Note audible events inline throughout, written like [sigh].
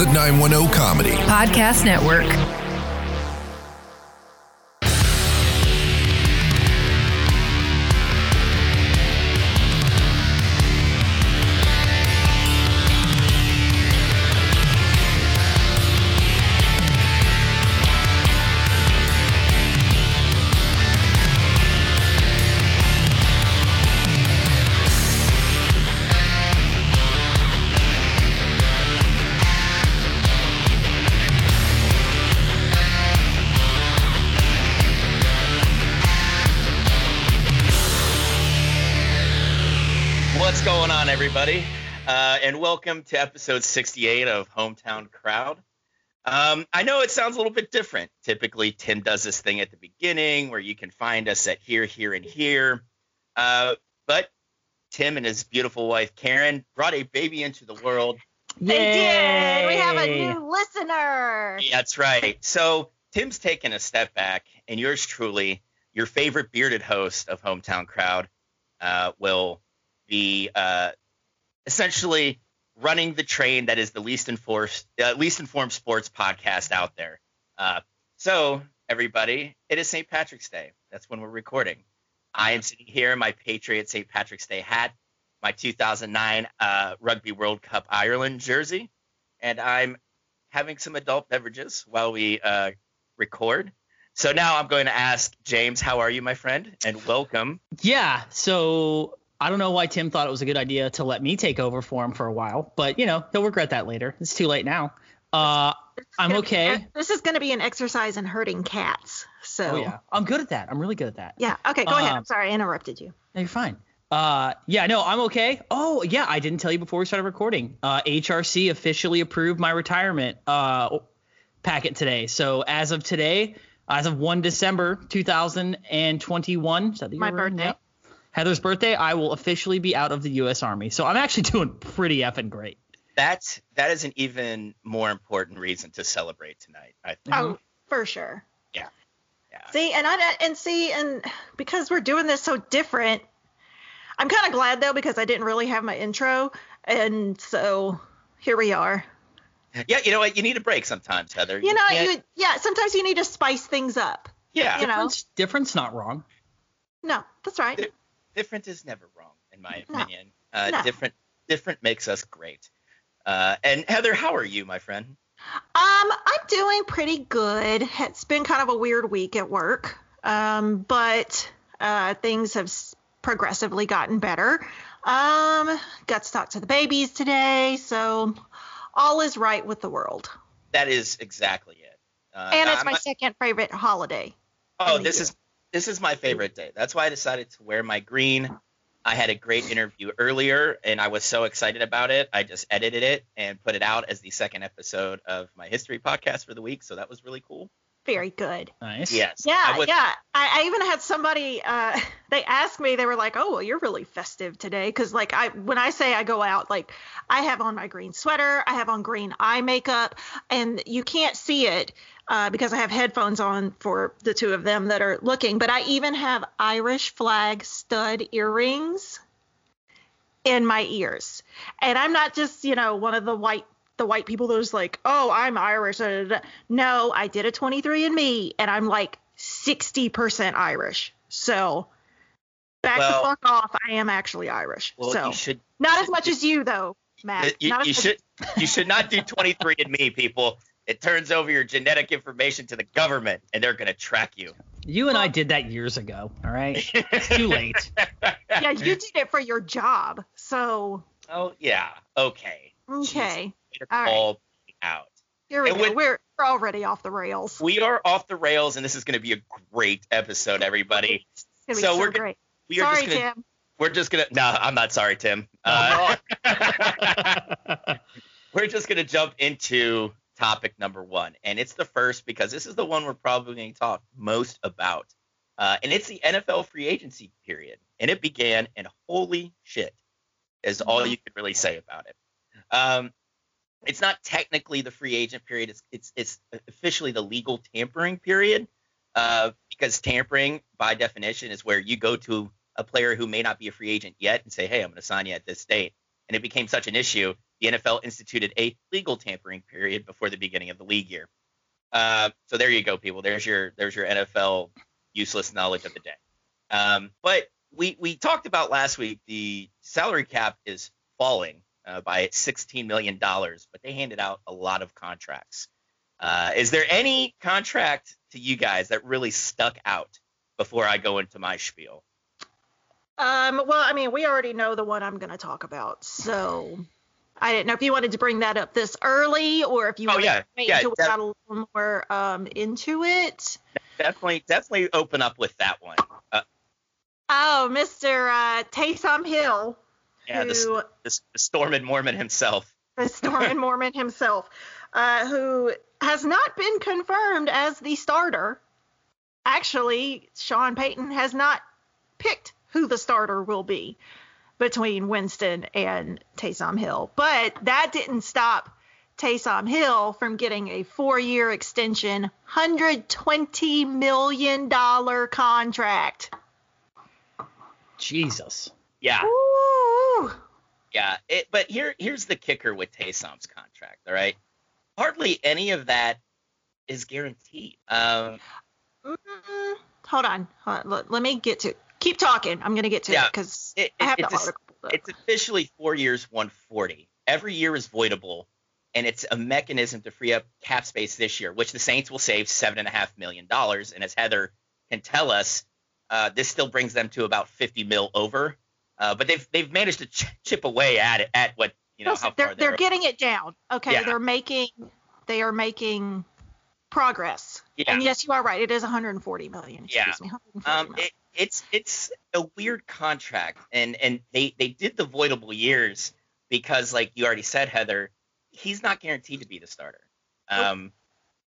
The 910 Comedy Podcast Network. And welcome to episode 68 of Hometown Crowd. Um, I know it sounds a little bit different. Typically, Tim does this thing at the beginning where you can find us at here, here, and here. Uh, but Tim and his beautiful wife, Karen, brought a baby into the world. They did. We have a new listener. Yeah, that's right. So Tim's taken a step back, and yours truly, your favorite bearded host of Hometown Crowd, uh, will be uh, essentially running the train that is the least informed, uh, least informed sports podcast out there. Uh, so everybody, it is St. Patrick's Day. That's when we're recording. I am sitting here in my Patriot St. Patrick's Day hat, my 2009 uh, Rugby World Cup Ireland jersey, and I'm having some adult beverages while we uh, record. So now I'm going to ask James, how are you, my friend? And welcome. Yeah, so I don't know why Tim thought it was a good idea to let me take over for him for a while, but you know he'll regret that later. It's too late now. Uh, I'm okay. This is going to be an exercise in hurting cats. So Oh yeah, I'm good at that. I'm really good at that. Yeah, Okay. Go ahead. Um, I'm sorry, I interrupted you. No, you're fine. Uh, yeah, no, I'm okay. Oh yeah, I didn't tell you before we started recording. Uh, HRC officially approved my retirement uh packet today. So as of today, as of 1 December 2021, is that the My birthday. Yep. Heather's birthday, I will officially be out of the U.S. Army. So I'm actually [laughs] doing pretty effing great. That that is an even more important reason to celebrate tonight. I think. Oh, for sure. Yeah. Yeah. See, and I and see, and because we're doing this so different, I'm kind of glad though because I didn't really have my intro, and so here we are. Yeah, you know what? You need a break sometimes, Heather. You know, you yeah. Sometimes you need to spice things up. yeah, you know. Difference, difference not wrong. No, that's right. Di- different is never wrong, in my No. opinion. Uh, No. Different, different makes us great. Uh, and Heather, how are you, my friend? Um, I'm doing pretty good. It's been kind of a weird week at work, um, but uh, things have progressively gotten better. Um, got to talk to the babies today, so all is right with the world. That is exactly it. Uh, And it's I'm my not- second favorite holiday. oh, this year. is this is my favorite day. That's why I decided to wear my green. I had a great interview earlier, and I was so excited about it. I just edited it and put it out as the second episode of my history podcast for the week. So that was really cool. Very good. Nice. Yes. Yeah, I was- yeah. I, I even had somebody. Uh, [laughs] they asked me. They were like, "Oh, well, you're really festive today," because like I, when I say I go out, like I have on my green sweater, I have on green eye makeup, and you can't see it uh, because I have headphones on for the two of them that are looking. But I even have Irish flag stud earrings in my ears, and I'm not just you know one of the white the white people that's like, oh, I'm Irish. da, da, da. No, I did a 23andMe, and I'm like 60% Irish. So back Well- the fuck off. I am actually Irish. Well, so should not as much as you though, Matt. you, not you much- should [laughs] you should not do 23andMe, people it turns over your genetic information to the government and they're going to track you You and I did that years ago. All right. It's too [laughs] late. Yeah, you did it for your job. So oh yeah okay okay, Way to All right. call me out here we And go. with- we're, we're already off the rails. we are off the rails and this is going to be a great episode everybody It's gonna be So so, we're gonna- we Sorry, just going to Tim. we're just going to no i'm not sorry tim uh, [laughs] we're just going to jump into topic number one and it's the first because this is the one we're probably going to talk most about uh, and it's the nfl free agency period and it began and holy shit is all you can really say about it um, it's not technically the free agent period it's it's, it's officially the legal tampering period uh, because tampering by definition is where you go to a player who may not be a free agent yet and say hey i'm going to sign you at this date and it became such an issue the NFL instituted a legal tampering period before the beginning of the league year. Uh, so there you go, people. There's your there's your NFL useless knowledge of the day. Um, but we we talked about last week the salary cap is falling uh, by 16 million dollars, but they handed out a lot of contracts. Uh, is there any contract to you guys that really stuck out before I go into my spiel? Um, well, I mean, we already know the one I'm going to talk about, so I didn't know if you wanted to bring that up this early or if you Oh, wanted yeah. to wait Yeah, until we def- got a little more um, into it. Definitely, definitely open up with that one. Uh, Oh, Mr. Uh, Taysom Hill, yeah, the, who the, the Stormin' Mormon himself. the Stormin' Mormon himself, uh, who has not been confirmed as the starter. Actually, Sean Payton has not picked who the starter will be between Winston and Taysom Hill. But that didn't stop Taysom Hill from getting a four-year extension, $120 million contract. Jesus. Yeah, Ooh. Yeah. It, but here, here's the kicker with Taysom's contract. All right, hardly any of that is guaranteed. Um, Mm, hold on. Hold on. Let, let me get to Keep talking. I'm going to get to Yeah, it because I have it, the it's, article. it's officially four years, 140. Every year is voidable, and it's a mechanism to free up cap space this year, which the Saints will save seven and a half million dollars. And as Heather can tell us, uh, this still brings them to about 50 mil over. Uh, but they've they've managed to ch- chip away at it at what you know No, how they're far they're they're. getting it down. Okay, Yeah. they're making they are making progress. Yeah. And yes, you are right. It is 140 million. Excuse Yeah. me. 140 Um, million. it, it's it's a weird contract, and and they they did the voidable years because, like you already said, Heather, he's not guaranteed to be the starter. Um,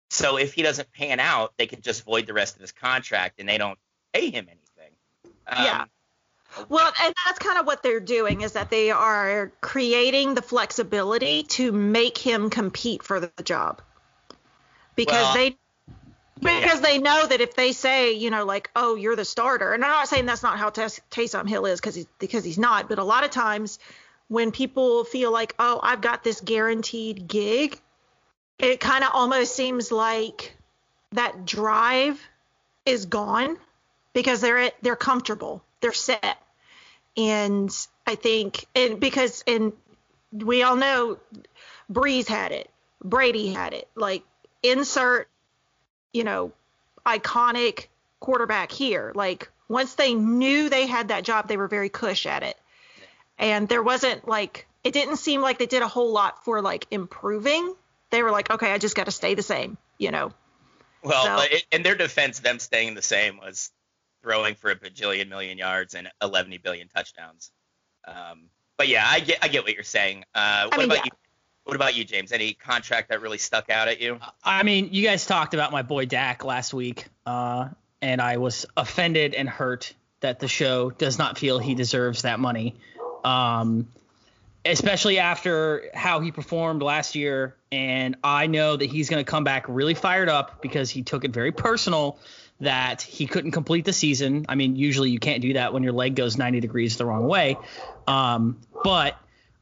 so if he doesn't pan out, they could just void the rest of his contract, and they don't pay him anything. Um, Yeah. Well, and that's kind of what they're doing is that they are creating the flexibility to make him compete for the job. Because Well, they because they know that if they say, you know, like, "Oh, you're the starter." And I'm not saying that's not how Tays- Taysom Hill is cuz he's because he's not, but a lot of times when people feel like, "Oh, I've got this guaranteed gig," it kind of almost seems like that drive is gone because they're they're comfortable, they're set, and I think and because and we all know Brees had it, Brady had it, like insert, you know, iconic quarterback here. Like once they knew they had that job, they were very cush at it, and there wasn't like it didn't seem like they did a whole lot for like improving. They were like, okay, I just got to stay the same, you know. Well, So- uh, it, in their defense, them staying the same was throwing for a bajillion million yards and 11 billion touchdowns. Um, but yeah, I get I get what you're saying. Uh, what mean, about yeah. you? What about you, James? Any contract that really stuck out at you? I mean, you guys talked about my boy Dak last week, uh, and I was offended and hurt that the show does not feel he deserves that money, um, especially after how he performed last year. And I know that he's going to come back really fired up because he took it very personal that he couldn't complete the season. I mean, usually you can't do that when your leg goes 90 degrees the wrong way, um, but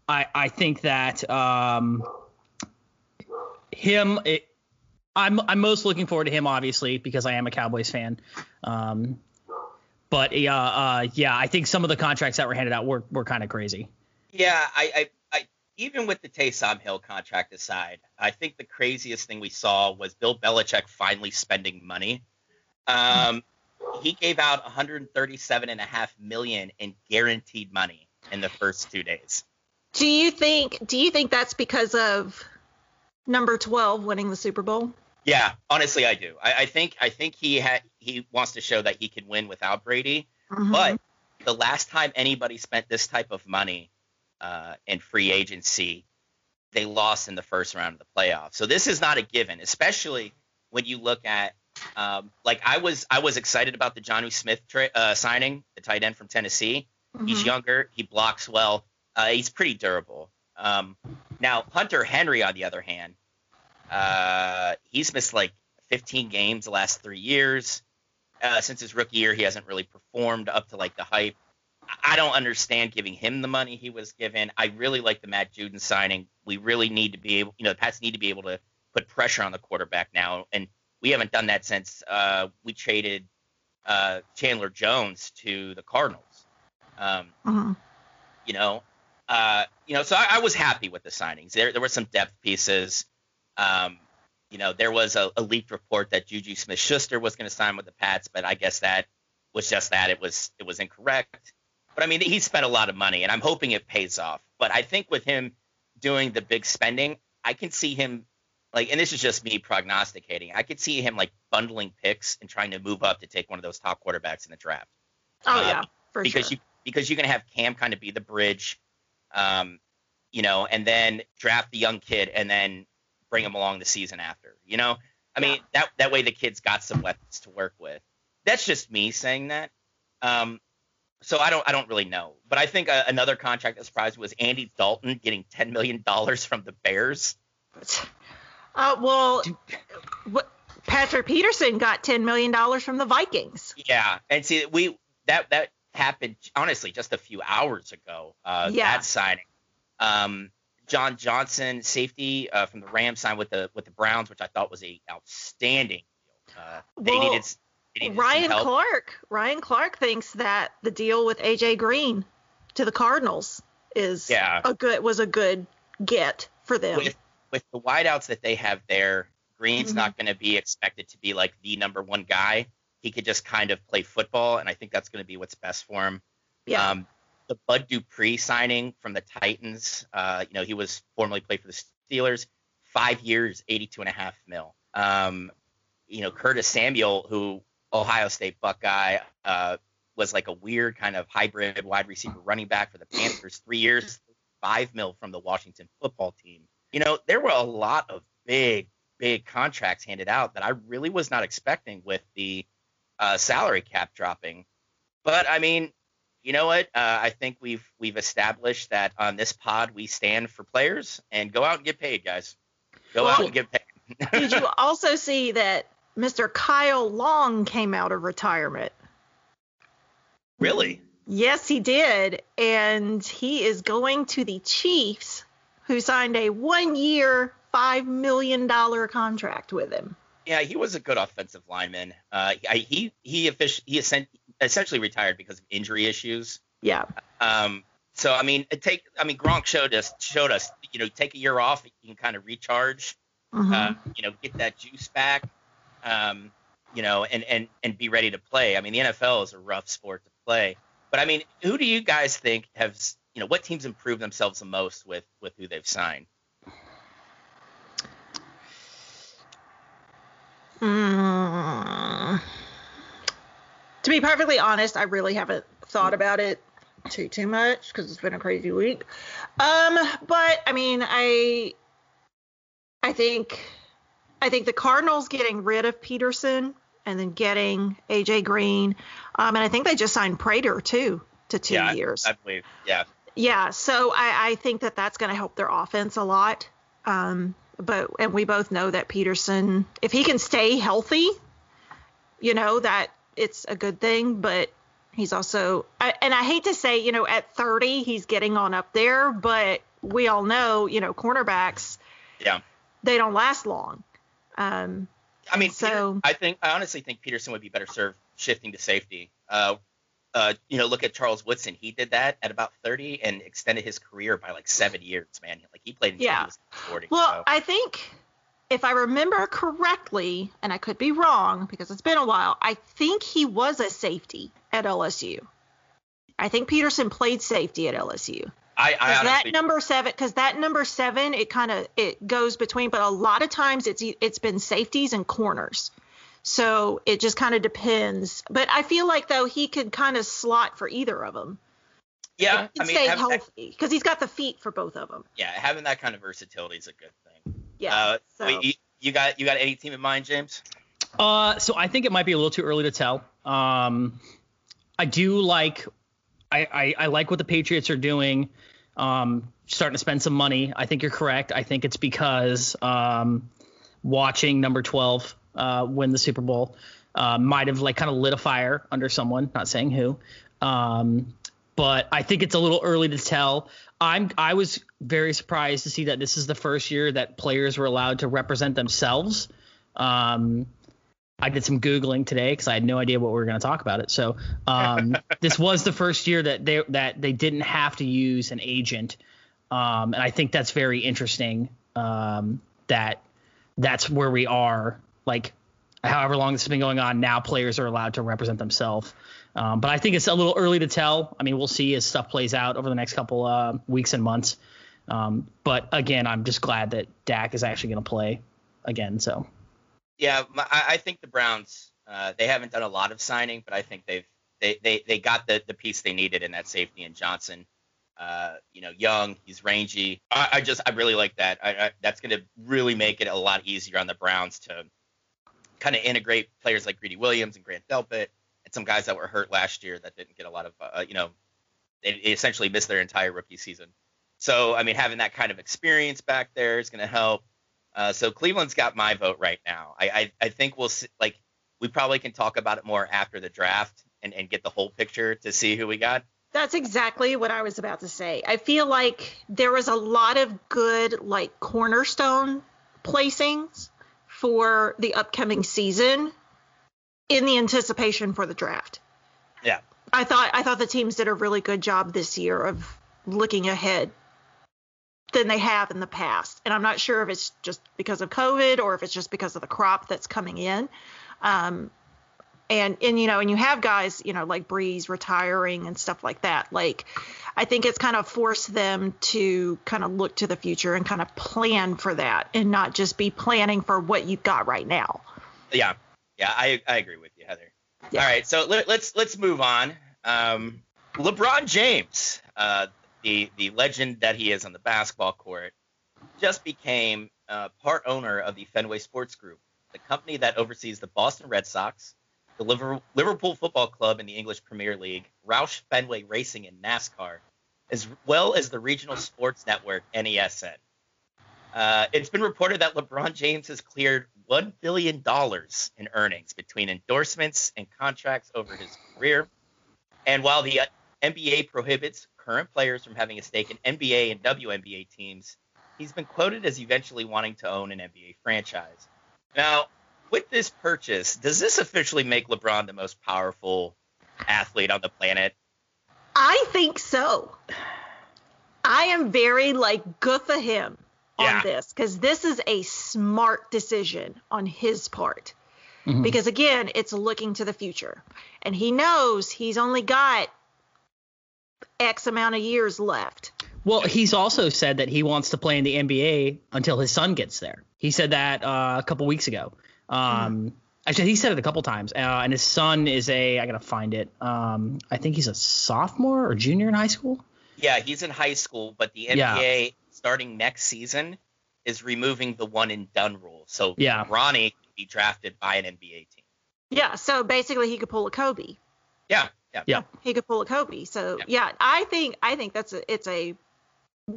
I, I think that um, him it, I'm I'm most looking forward to him obviously because I am a Cowboys fan. Um, but uh, uh, yeah, I think some of the contracts that were handed out were were kind of crazy. Yeah, I, I, I even with the Taysom Hill contract aside, I think the craziest thing we saw was Bill Belichick finally spending money. Um, he gave out 137 and a half million in guaranteed money in the first two days. Do you think do you think that's because of number 12 winning the Super Bowl? Yeah, honestly, I do. I, I think I think he had he wants to show that he can win without Brady. Mhm. But the last time anybody spent this type of money uh, in free agency, they lost in the first round of the playoffs. So this is not a given, especially when you look at um, like I was I was excited about the Jonnu Smith tra- uh, signing, the tight end from Tennessee. He's Mhm. younger, he blocks well, uh, he's pretty durable. Um, now Hunter Henry, on the other hand, uh, he's missed like 15 games the last three years. Uh, since his rookie year, he hasn't really performed up to like the hype. I don't understand giving him the money he was given. I really like the Matt Judon signing. We really need to be able, you know, the Pats need to be able to put pressure on the quarterback now, and we haven't done that since uh, we traded uh, Chandler Jones to the Cardinals. Um, Mhm. you know, uh, you know, so I, I was happy with the signings. There, there were some depth pieces. Um, you know, there was a, a leaked report that Juju Smith-Schuster was going to sign with the Pats, but I guess that was just that. It was it was incorrect. But I mean, he spent a lot of money, and I'm hoping it pays off. But I think with him doing the big spending, I can see him like, and this is just me prognosticating. I could see him like bundling picks and trying to move up to take one of those top quarterbacks in the draft Oh Uh, yeah, for because sure. you because you're gonna have Cam kind of be the bridge, um, you know, and then draft the young kid and then bring him along the season after. You know, I mean that that way the kid's got some weapons to work with. That's just me saying that. Um, so I don't I don't really know, but I think uh, another contract that surprised me was Andy Dalton getting ten million dollars from the Bears. Uh, well, Patrick Peterson got ten million dollars from the Vikings. Yeah, and see we that that happened honestly just a few hours ago. Uh, Yeah. that signing. Um, John Johnson, safety uh, from the Rams, signed with the with the Browns, which I thought was a outstanding deal. Uh, they Well, needed, they needed Ryan. Clark. Ryan Clark thinks that the deal with AJ Green to the Cardinals is Yeah. a good was a good get for them. with with the wideouts that they have there, Green's Mhm. not going to be expected to be like the number one guy. He could just kind of play football, and I think that's going to be what's best for him. yeah. Um, the Bud Dupree signing from the Titans, uh, you know, he was formerly played for the Steelers, five years, 82 and a half mil. Um, you know, Curtis Samuel, who Ohio State Buckeye, uh, was like a weird kind of hybrid wide receiver running back for the Panthers, three years, five mil from the Washington football team. You know, there were a lot of big, big contracts handed out that I really was not expecting with the uh, salary cap dropping. But I mean, you know what? Uh, I think we've we've established that on this pod we stand for players and go out and get paid, guys. Go out and get paid. [laughs] Did you also see that Mr. Kyle Long came out of retirement? really? Yes, he did. And he is going to the Chiefs, who signed a one year, $5 million contract with him. Yeah, he was a good offensive lineman. Uh, he he he essen- essentially retired because of injury issues. Yeah. Um, so I mean, it take I mean Gronk showed us showed us you know take a year off, you can kind of recharge, Mhm. uh, you know, get that juice back, um, you know, and and and be ready to play. I mean, the NFL is a rough sport to play, but I mean, who do you guys think have you know what teams improve themselves the most with with who they've signed? Mm. To be perfectly honest, I really haven't thought about it too too much because it's been a crazy week. Um, but I mean, I I think I think the Cardinals getting rid of Peterson and then getting AJ Green, um, and I think they just signed Prater too to two yeah, I- years. I, believe. Yeah, Yeah, so I, I think that that's going to help their offense a lot. Um, but and we both know that Peterson, if he can stay healthy, you know that it's a good thing. But he's also, I, and I hate to say, you know, at 30 he's getting on up there, but we all know, you know, cornerbacks yeah. they don't last long. Um, I mean, So- Peter- I think I honestly think Peterson would be better served shifting to safety. Uh, uh, you know, look at Charles Woodson. He did that at about 30 and extended his career by like seven years. Man, like he played until Yeah. he was 40. Well, so. I think if I remember correctly, and I could be wrong because it's been a while, I think he was a safety at LSU. I think Peterson played safety at LSU. I, I that number seven, because that number seven, it kind of it goes between, but a lot of times it's it's been safeties and corners. So it just kind of depends. But I feel like though he could kind of slot for either of them. yeah, I mean, stay healthy because he's got the feet for both of them. yeah, having that kind of versatility is a good thing. Yeah. Uh, so. wait, you, you got you got any team in mind, James? Uh, so I think it might be a little too early to tell. Um, I do like, I, I, I like what the Patriots are doing. Um, starting to spend some money. I think you're correct. I think it's because um, watching number 12 uh, win the Super Bowl uh, might have like kind of lit a fire under someone. Not saying who. Um, but I think it's a little early to tell. I'm I was very surprised to see that this is the first year that players were allowed to represent themselves. Um, I did some googling today because I had no idea what we were going to talk about it. So um, [laughs] this was the first year that they that they didn't have to use an agent, um, and I think that's very interesting. Um, that that's where we are. Like, however long this has been going on, now players are allowed to represent themselves. Um, but I think it's a little early to tell. I mean, we'll see as stuff plays out over the next couple uh, weeks and months. Um, but again, I'm just glad that Dak is actually going to play again. So. Yeah, I, think the Browns uh, they haven't done a lot of signing, but I think they've they they, they got the, the piece they needed in that safety in Johnson. Uh, you know, young, he's rangy. I, I just I really like that. I, I, that's going to really make it a lot easier on the Browns to kind of integrate players like Greedy Williams and Grant Delpit and some guys that were hurt last year that didn't get a lot of, uh, you know, they essentially missed their entire rookie season. So, I mean, having that kind of experience back there is going to help. Uh, so Cleveland's got my vote right now. I, I, I think we'll see, like we probably can talk about it more after the draft and, and get the whole picture to see who we got. That's exactly what I was about to say. I feel like there was a lot of good like cornerstone placings for the upcoming season in the anticipation for the draft. Yeah. I thought I thought the teams did a really good job this year of looking ahead than they have in the past. And I'm not sure if it's just because of COVID or if it's just because of the crop that's coming in. Um, and and you know, and you have guys, you know, like Brees retiring and stuff like that. Like I think it's kind of forced them to kind of look to the future and kind of plan for that and not just be planning for what you've got right now. Yeah. Yeah, I, I agree with you, Heather. Yeah. All right, so let, us let's, let's move on. Um, LeBron James, uh, the the legend that he is on the basketball court, just became uh, part owner of the Fenway Sports Group, the company that oversees the Boston Red Sox, the Liverpool Football Club in the English Premier League, Roush Fenway Racing in NASCAR, as well as the regional sports network NESN. Uh, it's been reported that LeBron James has cleared $1 billion in earnings between endorsements and contracts over his career. And while the NBA prohibits current players from having a stake in NBA and WNBA teams, he's been quoted as eventually wanting to own an NBA franchise. Now, with this purchase, does this officially make LeBron the most powerful athlete on the planet? I think so. I am very like good for him yeah. on this because this is a smart decision on his part. Mm-hmm. Because again, it's looking to the future. And he knows he's only got X amount of years left. Well, he's also said that he wants to play in the NBA until his son gets there. He said that uh, a couple weeks ago. Um, mm-hmm. Actually, he said it a couple times. Uh, and his son is a, I got to find it. Um, I think he's a sophomore or junior in high school. Yeah, he's in high school, but the NBA yeah starting next season is removing the one and done rule. So yeah. Bronny can be drafted by an NBA team. Yeah, so basically he could pull a Kobe. Yeah, yeah, yeah. He could pull a Kobe. So yeah, yeah I think I think that's a, it's a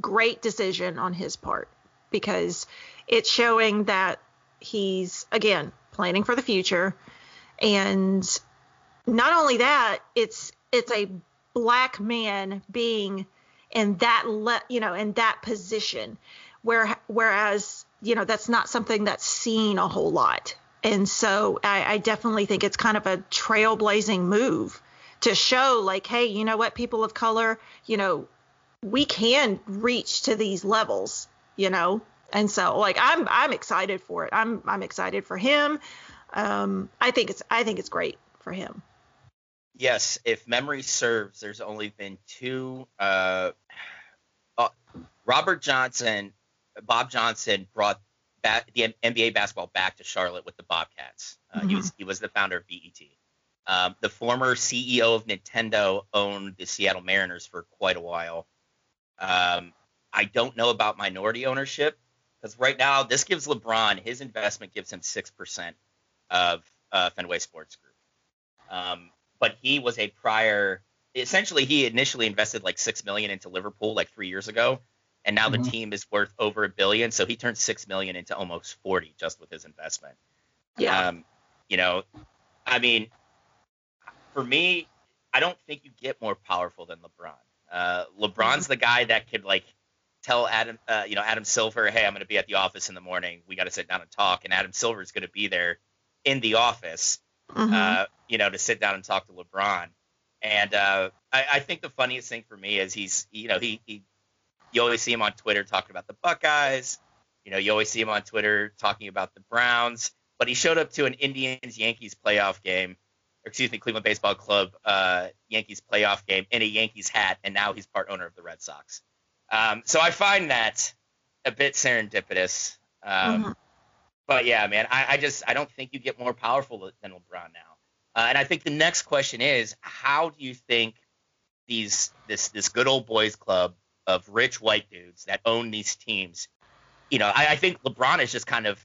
great decision on his part because it's showing that he's again planning for the future, and not only that, it's it's a black man being in that le- you know in that position. Where whereas you know that's not something that's seen a whole lot. And so I, I definitely think it's kind of a trailblazing move to show like hey you know what people of color you know we can reach to these levels you know and so like i'm i'm excited for it i'm i'm excited for him um i think it's i think it's great for him yes, if memory serves, there's only been two. Uh, uh, Robert Johnson, Bob Johnson brought the NBA basketball back to Charlotte with the Bobcats. Uh, mm-hmm. He was he was the founder of BET. Um, the former CEO of Nintendo owned the Seattle Mariners for quite a while. Um, I don't know about minority ownership because right now this gives LeBron his investment gives him six percent of uh, Fenway Sports Group. Um, but he was a prior. Essentially, he initially invested like six million into Liverpool like three years ago, and now mm-hmm. the team is worth over a billion. So he turned six million into almost forty just with his investment. Yeah. Um, you know, I mean, for me, I don't think you get more powerful than LeBron. Uh, LeBron's the guy that could like tell Adam, uh, you know, Adam Silver, hey, I'm going to be at the office in the morning. We got to sit down and talk, and Adam Silver is going to be there in the office, Mhm. uh, you know, to sit down and talk to LeBron. And uh, I, I think the funniest thing for me is he's, you know, he, he, you always see him on Twitter talking about the Buckeyes. You know, you always see him on Twitter talking about the Browns. But he showed up to an Indians Yankees playoff game, or excuse me, Cleveland Baseball Club uh, Yankees playoff game in a Yankees hat, and now he's part owner of the Red Sox. Um, so I find that a bit serendipitous. Um, Mhm. But yeah, man, I, I just I don't think you get more powerful than LeBron now. Uh, and I think the next question is, how do you think these this this good old boys club of rich white dudes that own these teams, you know, I, I think LeBron is just kind of,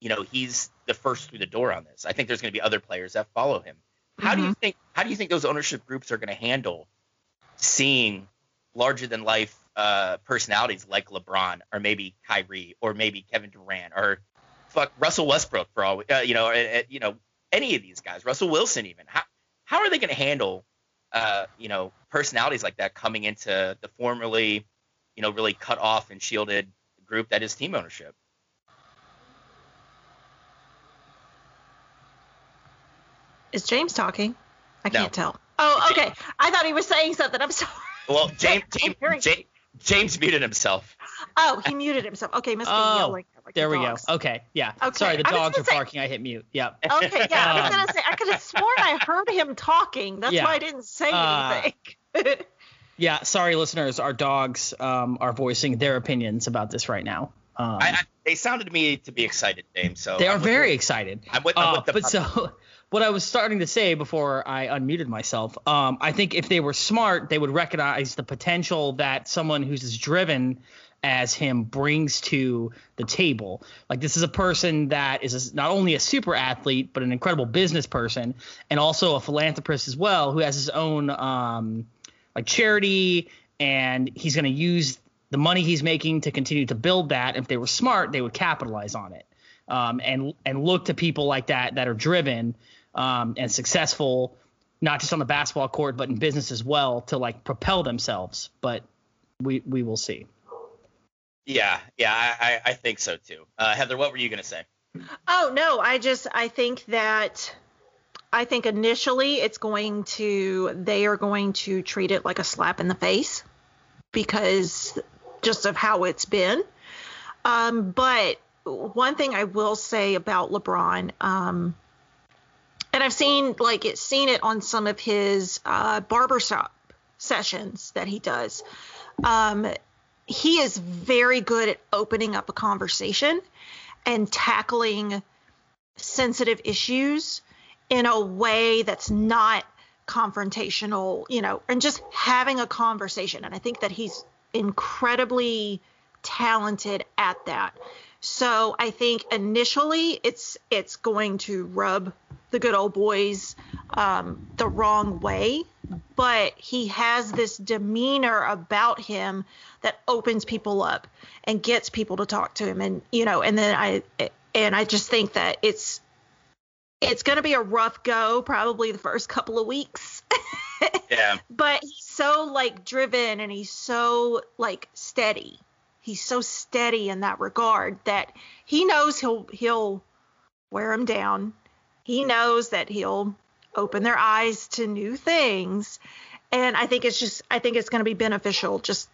you know, he's the first through the door on this. I think there's going to be other players that follow him. How do you think how do you think those ownership groups are going to handle seeing larger than life uh, personalities like LeBron or maybe Kyrie or maybe Kevin Durant or fuck Russell Westbrook for all uh, you know uh, uh, you know any of these guys Russell Wilson even how how are they going to handle uh, you know personalities like that coming into the formerly you know really cut off and shielded group that is team ownership Is James talking? I No. can't tell. Oh, okay. I thought he was saying something. I'm sorry. well [laughs] James James, James, James muted himself Oh, he muted himself. Okay, must be Oh, yelling. Like There the we go. Okay. Yeah. Okay, Sorry, the dogs are say- barking. I hit mute. Yep. Okay, yeah. I was Um, gonna say I could have sworn I heard him talking. That's Yeah. why I didn't say Uh, anything. [laughs] Yeah. Sorry, listeners. Our dogs um, are voicing their opinions about this right now. Um, I, I, they sounded to me to be excited James so they I'm are very you. excited. I'm with, I'm Uh, with the but so [laughs] what I was starting to say before I unmuted myself, um, I think if they were smart, they would recognize the potential that someone who's as driven as him brings to the table. Like this is a person that is a, not only a super athlete but an incredible business person and also a philanthropist as well, who has his own um, like charity, and he's going to use the money he's making to continue to build that. If they were smart, they would capitalize on it um, and and look to people like that that are driven um, and successful, not just on the basketball court but in business as well, to like propel themselves. But we we will see. yeah yeah I, I, I think so too uh, Heather what were you gonna say Oh no, I just I think that I think initially it's going to they are going to treat it like a slap in the face because just of how it's been. Um, but one thing I will say about LeBron, um, and I've seen like it seen it on some of his uh, barbershop sessions that he does. Um, he is very good at opening up a conversation and tackling sensitive issues in a way that's not confrontational, you know, and just having a conversation. And I think that he's incredibly talented at that. So I think initially it's it's going to rub the good old boys um, the wrong way, but he has this demeanor about him that opens people up and gets people to talk to him, and you know, and then I and I just think that it's it's going to be a rough go, probably the first couple of weeks. [laughs] yeah but he's so like driven and he's so like steady. He's so steady in that regard that he knows he'll he'll wear them down. He knows that he'll open their eyes to new things. And I think it's just I think it's going to be beneficial just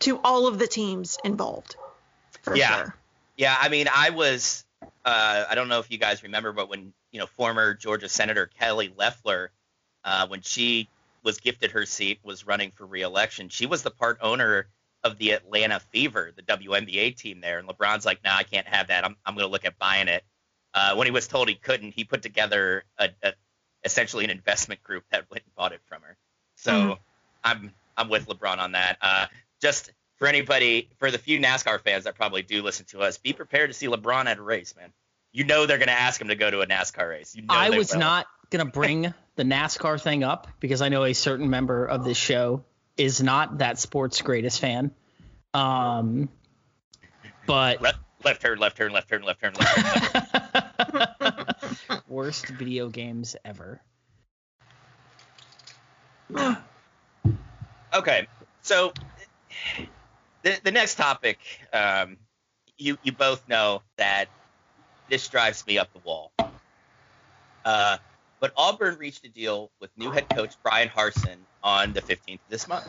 to all of the teams involved. For Yeah. sure. Yeah, I mean, I was. Uh, I don't know if you guys remember, but when you know former Georgia Senator Kelly Loeffler, uh, when she was gifted her seat, was running for reelection, she was the part owner of the Atlanta Fever, the WNBA team there, and LeBron's like, "No, nah, I can't have that. I'm I'm going to look at buying it." Uh, when he was told he couldn't, he put together a, a essentially an investment group that went and bought it from her. So Mhm. I'm I'm with LeBron on that. Uh, just for anybody, for the few NASCAR fans that probably do listen to us, be prepared to see LeBron at a race, man. You know they're going to ask him to go to a NASCAR race. You know I was will. not gonna bring the NASCAR thing up because I know a certain member of this show is not that sport's greatest fan. Um, but left, left turn, left turn, left turn, left turn, left turn. [laughs] worst video games ever. Okay, so the the next topic, um, you you both know that this drives me up the wall. Uh, but Auburn reached a deal with new head coach Bryan Harsin on the 15th of this month.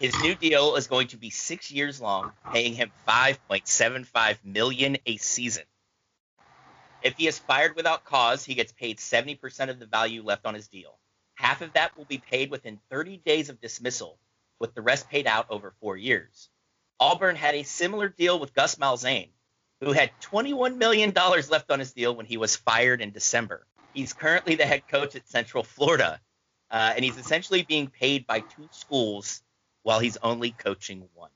His new deal is going to be six years long, paying him 5.75 million a season. If he is fired without cause, he gets paid 70% of the value left on his deal. Half of that will be paid within 30 days of dismissal, with the rest paid out over four years. Auburn had a similar deal with Gus Malzahn, who had $21 million left on his deal when he was fired in December. He's currently the head coach at Central Florida, uh, and he's essentially being paid by two schools while he's only coaching one.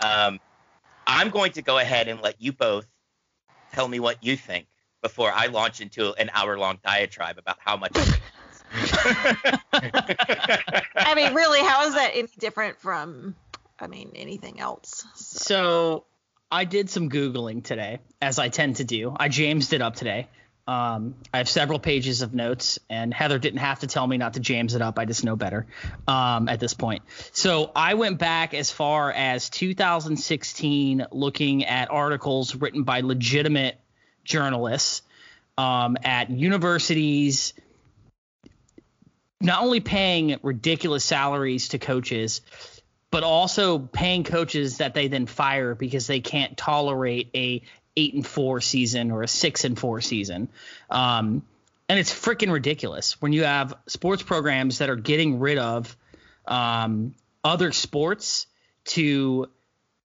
Um, I'm going to go ahead and let you both tell me what you think before I launch into an hour long diatribe about how much. [laughs] I mean, really, how is that any different from, I mean, anything else? So. so I did some Googling today, as I tend to do. I Jamesed it up today. Um, I have several pages of notes, and Heather didn't have to tell me not to James it up. I just know better um, at this point. So I went back as far as 2016, looking at articles written by legitimate journalists um, at universities, not only paying ridiculous salaries to coaches, but also paying coaches that they then fire because they can't tolerate a eight and four season or a six and four season. Um, and it's freaking ridiculous when you have sports programs that are getting rid of um, other sports to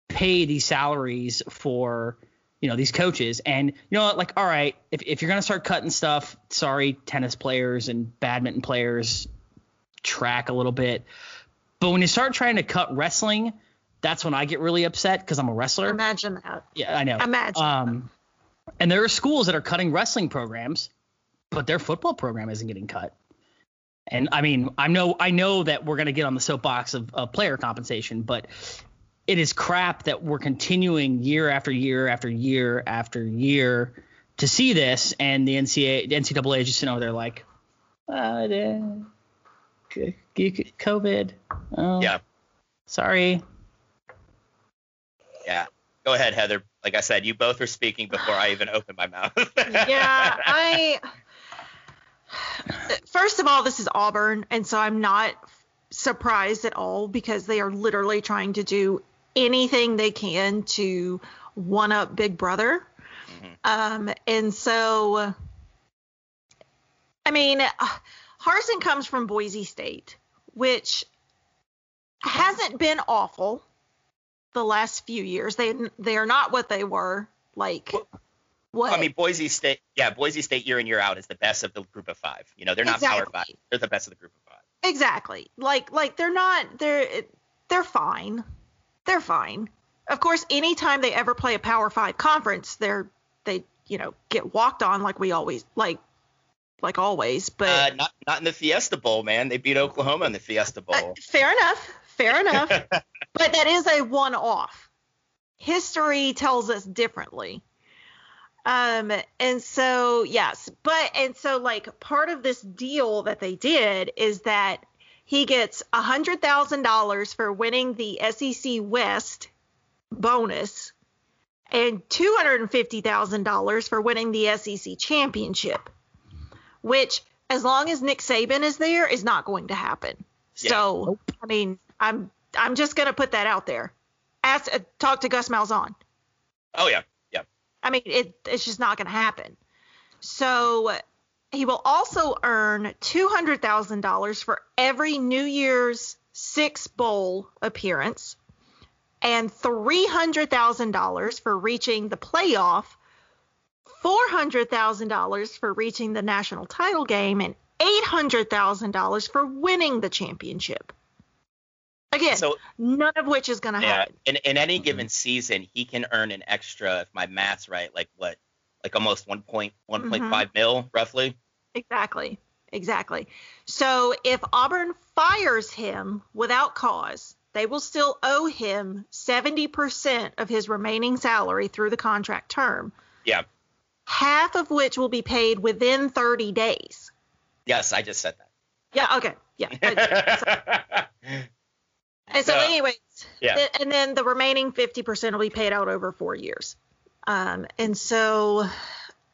pay these salaries for you know these coaches. And you know what, like all right if, if you're going to start cutting stuff sorry tennis players and badminton players track a little bit. But when you start trying to cut wrestling that's when I get really upset because I'm a wrestler. Imagine that. Yeah, I know. Imagine. Um, and there are schools that are cutting wrestling programs, but their football program isn't getting cut. And I mean, I know I know that we're gonna get on the soapbox of, of player compensation, but it is crap that we're continuing year after year after year after year to see this, and the NCAA, the NCAA just sitting over there like, uh, COVID. Oh, yeah. Sorry. Go ahead, Heather. Like I said, you both are speaking before I even open my mouth. [laughs] yeah, I. First of all, this is Auburn, and so I'm not surprised at all because they are literally trying to do anything they can to one up Big Brother. Mm-hmm. Um, and so, I mean, Harsin comes from Boise State, which hasn't been awful the last few years. They they are not what they were like. what? I mean, Boise State, yeah, Boise State year in year out is the best of the group of five. You know, they're not exactly. Power Five. They're the best of the group of five. Exactly. Like like they're not they're they're fine. They're fine. Of course, anytime they ever play a Power Five conference, they're they you know get walked on like we always like like always. But uh, not not in the Fiesta Bowl, man. They beat Oklahoma in the Fiesta Bowl. Uh, fair enough. Fair enough. [laughs] but that is a one off. History tells us differently. Um, and so, yes, but, and so, like, part of this deal that they did is that he gets a $100,000 for winning the SEC West bonus and $250,000 for winning the SEC championship, which, as long as Nick Saban is there, is not going to happen. Yeah. So, I mean, I'm I'm just gonna put that out there. Ask uh, talk to Gus Malzahn. Oh yeah, yeah. I mean, it it's just not gonna happen. So he will also earn two hundred thousand dollars for every New Year's Six Bowl appearance, and three hundred thousand dollars for reaching the playoff, four hundred thousand dollars for reaching the national title game, and eight hundred thousand dollars for winning the championship. Again, so, none of which is going to yeah, happen. In, in any given season, he can earn an extra, if my math's right, like what, like almost 1.1.5 mm-hmm. mil, roughly. Exactly, exactly. So if Auburn fires him without cause, they will still owe him 70% of his remaining salary through the contract term. Yeah. Half of which will be paid within 30 days. Yes, I just said that. Yeah. Okay. Yeah. [laughs] and so, So, anyways, yeah. th- and then the remaining 50% will be paid out over four years. Um, and so,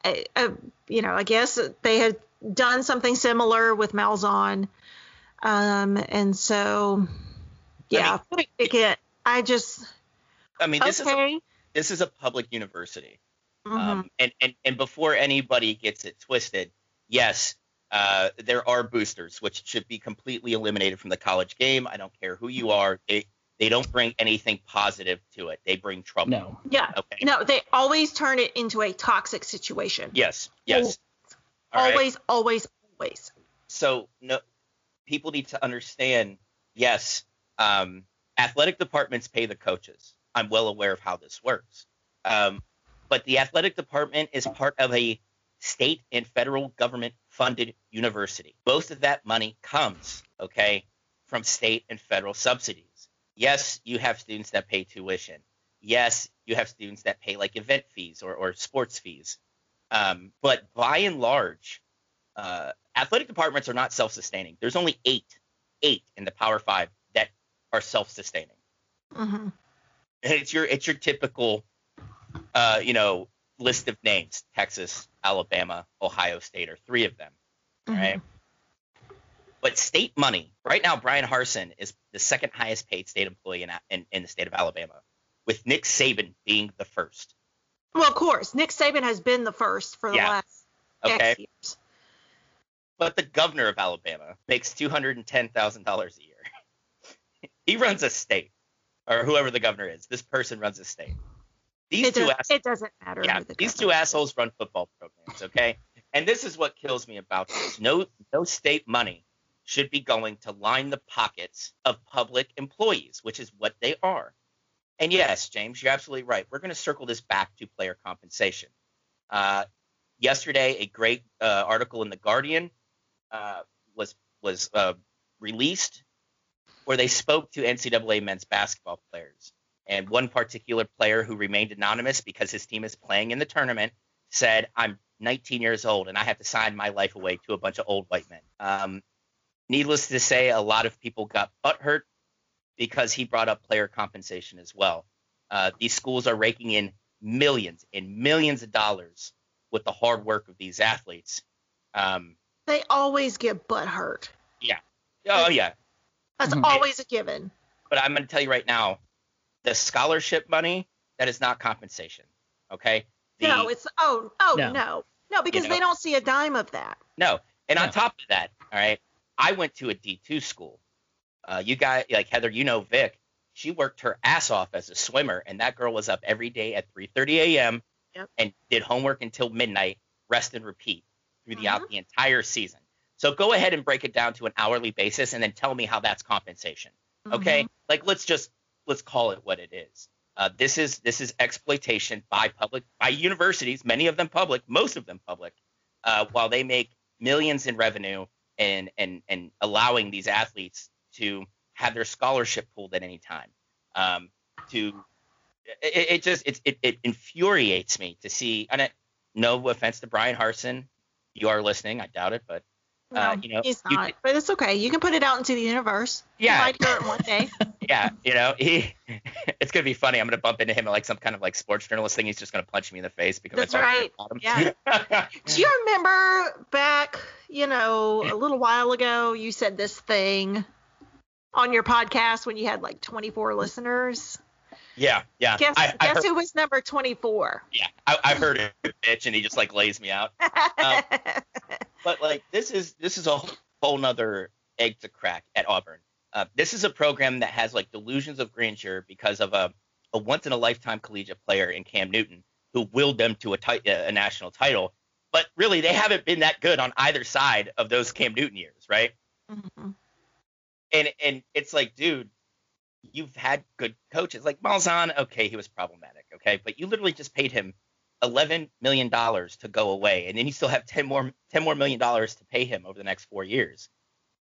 I, I, you know, I guess they had done something similar with Malzahn. Um, and so, yeah, again, I just, I mean, this is a, this is a public university. mhm. Um, and, and and before anybody gets it twisted, yes, uh, there are boosters, which should be completely eliminated from the college game. I don't care who you are; they they don't bring anything positive to it. They bring trouble. No. yeah. Okay. No, they always turn it into a toxic situation. Yes. Yes. All right. always, always, always. So no, people need to understand. Yes, um, athletic departments pay the coaches. I'm well aware of how this works. Um, but the athletic department is part of a state and federal government funded university. Most of that money comes, okay, from state and federal subsidies. Yes, you have students that pay tuition. Yes, you have students that pay like event fees or, or sports fees. Um, but by and large, uh, athletic departments are not self-sustaining. There's only eight, eight in the Power Five that are self-sustaining. hmm And it's your it's your typical, uh, you know, list of names: Texas, Alabama, Ohio State are three of them. Mm-hmm. Right. But state money right now, Bryan Harsin is the second highest paid state employee in, in in the state of Alabama, with Nick Saban being the first. Well, of course, Nick Saban has been the first for the Yeah. last Okay. Years. But the governor of Alabama makes two hundred and ten thousand dollars a year. [laughs] he runs a state, or whoever the governor is. This person runs a state. These It, two does, ass- it doesn't matter. yeah, the these two assholes run football programs, okay? [laughs] And this is what kills me about this. No, no state money should be going to line the pockets of public employees, which is what they are. And yes, James, you're absolutely right. We're going to circle this back to player compensation. Uh, yesterday, a great uh, article in the Guardian uh, was was uh, released where they spoke to NCAA men's basketball players. And one particular player who remained anonymous because his team is playing in the tournament said, I'm 19 years old and I have to sign my life away to a bunch of old white men. Um, needless to say, a lot of people got butthurt because he brought up player compensation as well. Uh, these schools are raking in millions and millions of dollars with the hard work of these athletes. Um, They always get butt hurt. Yeah. Oh, yeah. That's Mhm. always a given. but I'm going to tell you right now, the scholarship money that is not compensation. Okay. The, no, it's oh oh No. no no, because know? they don't see a dime of that. no. And on top of that, all right, I went to a D2 school. Uh, you guys, like Heather, you know Vic. She worked her ass off as a swimmer, and that girl was up every day at 3:30 a.m. Yep. and did homework until midnight, rest and repeat throughout the entire season. So go ahead and break it down to an hourly basis, and then tell me how that's compensation. okay Mhm. like let's just let's call it what it is. Uh, this is this is exploitation by public by universities many of them public most of them public uh, while they make millions in revenue and and and allowing these athletes to have their scholarship pulled at any time. Um, to it, it just it, it it infuriates me to see and no offense to Bryan Harsin you are listening I doubt it but No, uh, you know, he's you not. but it's okay. You can put it out into the universe. Yeah. You might hear it one day. [laughs] yeah, you know, he [laughs] it's gonna be funny. I'm gonna bump into him at like some kind of like sports journalist thing. He's just gonna punch me in the face because That's right. Yeah. [laughs] Do you remember back, you know, a little while ago, you said this thing on your podcast when you had like 24 listeners? yeah, yeah. Guess I, I guess heard, who was number 24? yeah, I, I heard it, bitch, and he just like lays me out. But like this is this is a whole nother egg to crack at Auburn. Uh, this is a program that has like delusions of grandeur because of a, a once in a lifetime collegiate player in Cam Newton who willed them to a, ti- a national title. But really, they haven't been that good on either side of those Cam Newton years, right? Mhm. and and it's like, dude, you've had good coaches like Malzahn. Okay, he was problematic. Okay, but you literally just paid him eleven million dollars to go away, and then you still have ten more ten more million dollars to pay him over the next four years,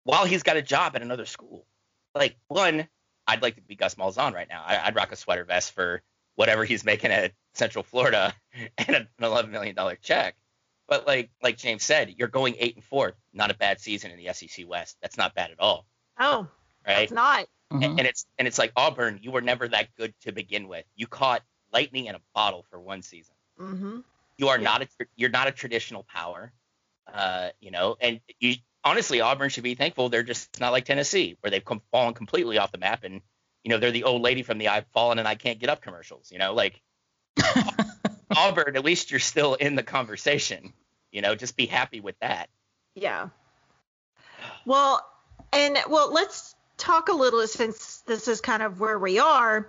while he's got a job at another school. Like one, I'd like to be Gus Malzahn right now. I, I'd rock a sweater vest for whatever he's making at Central Florida [laughs] and an eleven million dollar check. But like like James said, you're going eight and four. Not a bad season in the SEC West. That's not bad at all, Oh, right? it's not. Mhm. and, and it's and it's like Auburn. You were never that good to begin with. You caught lightning in a bottle for one season. Mm-hmm. You are Yeah. not a you're not a traditional power, uh, you know. And you honestly, Auburn should be thankful they're just not like Tennessee, where they've come, fallen completely off the map, and you know they're the old lady from the "I've fallen and I can't get up" commercials. You know, like [laughs] Auburn, at least you're still in the conversation. You know, just be happy with that. Yeah. Well, and well, let's talk a little since this is kind of where we are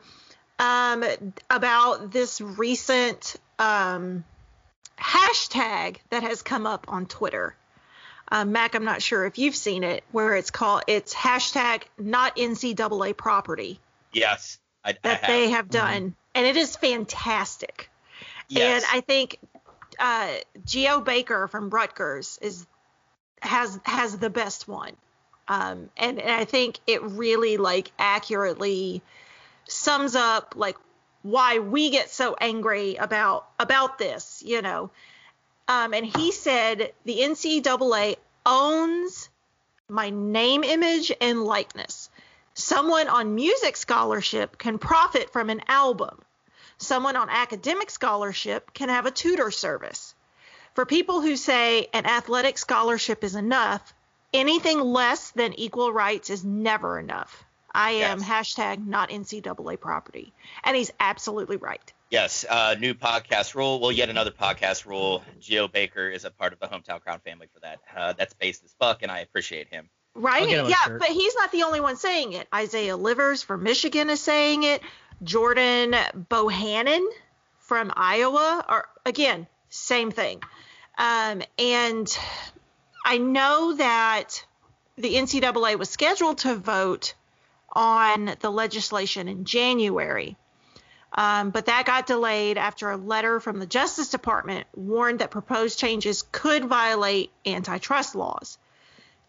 um, about this recent um, hashtag that has come up on Twitter. Uh, Mac, I'm not sure if you've seen it, where it's called it's hashtag not NCAA property Yes, I, I that have. they have done, and it is fantastic. yes. And I think uh, Geo Baker from Rutgers is has has the best one, um, and, and I think it really like accurately sums up like why we get so angry about about this, you know. Um, and he said the NCAA owns my name, image, and likeness. Someone on music scholarship can profit from an album. Someone on academic scholarship can have a tutor service. For people who say an athletic scholarship is enough, anything less than equal rights is never enough. I am Yes. hashtag not NCAA property. And he's absolutely right. Yes, uh, new podcast rule. Well, yet another podcast rule. Geo Baker is a part of the hometown crowd family for that. Uh, that's based as fuck, and I appreciate him. Right? Him Yeah, shirt. but he's not the only one saying it. Isaiah Livers from Michigan is saying it. Jordan Bohannon from Iowa are again same thing. Um, and I know that the NCAA was scheduled to vote on the legislation in January. Um, but that got delayed after a letter from the Justice Department warned that proposed changes could violate antitrust laws.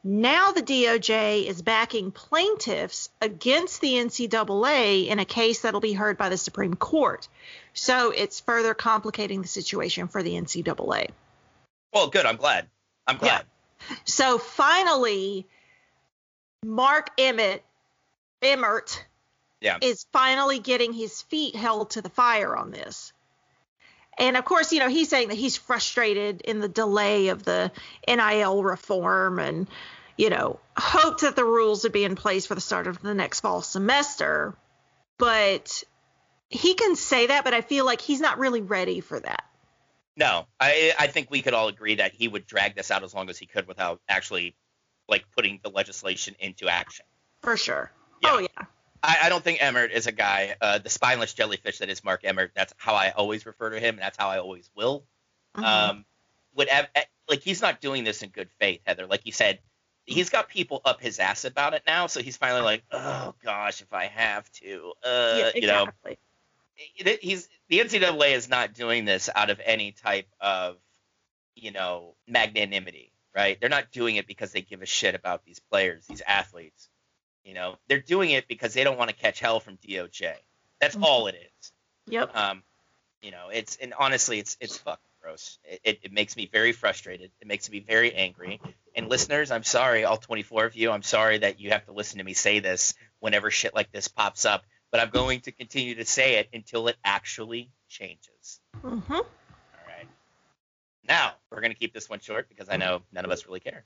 Now the DOJ is backing plaintiffs against the NCAA in a case that'll be heard by the Supreme Court. So it's further complicating the situation for the NCAA. Well, good. I'm glad. I'm glad. Yeah. So finally, Mark Emmett, Emmert, Yeah. is finally getting his feet held to the fire on this. And of course, you know, he's saying that he's frustrated in the delay of the NIL reform and, you know, hoped that the rules would be in place for the start of the next fall semester. But he can say that, but I feel like he's not really ready for that. No, I I think we could all agree that he would drag this out as long as he could without actually like putting the legislation into action. For sure. Yeah. Oh, yeah. I, I don't think Emmert is a guy, uh, the spineless jellyfish that is Mark Emmert. That's how I always refer to him, and that's how I always will. Mhm. Um, would eh, like he's not doing this in good faith, Heather. Like you said, he's got people up his ass about it now, so he's finally like, oh gosh, if I have to, uh, yeah, you know, exactly. he's the NCAA is not doing this out of any type of you know magnanimity, right? They're not doing it because they give a shit about these players, these athletes. You know, they're doing it because they don't want to catch hell from DOJ. That's Mhm. all it is. Yep. Um, you know, it's and honestly, it's it's fucking gross. It, it, it makes me very frustrated. It makes me very angry. And listeners, I'm sorry, all 24 of you. I'm sorry that you have to listen to me say this whenever shit like this pops up. But I'm going to continue to say it until it actually changes. hmm All right. Now we're gonna keep this one short because I know none of us really care.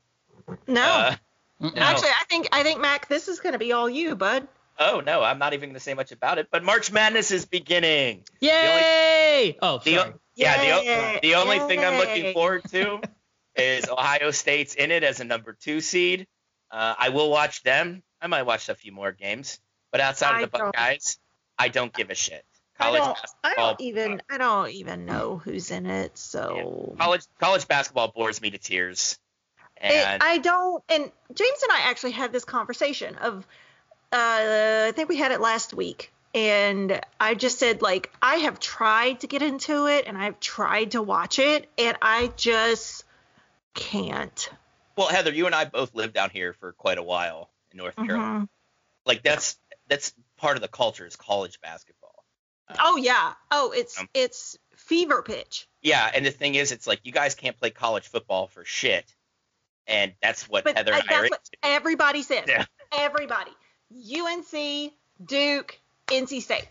No. Uh. No. Actually, I think I think Mac, this is going to be all you, bud. oh no, I'm not even gonna say much about it. But March Madness is beginning. Yay! oh, The, sorry. yeah, the, o- Yay. the only thing I'm looking forward to is Ohio State's in it as a number two seed. Uh, I will watch them. I might watch a few more games, but outside I of the don't- Buckeyes, I don't give a shit. College I don't, I don't even I don't even know who's in it, so college college basketball bores me to tears. It- I don't. And James and I actually had this conversation of, uh, I think we had it last week, and I just said like I have tried to get into it and I've tried to watch it, and I just can't. well, Heather, you and I both lived down here for quite a while in North Carolina. Mhm. Like that's that's part of the culture is college basketball. Oh yeah. Oh, it's Um, it's fever pitch. Yeah, and the thing is, it's like you guys can't play college football for shit, and that's what But Heather and I what everybody says. Yeah. Everybody. UNC, Duke, NC State.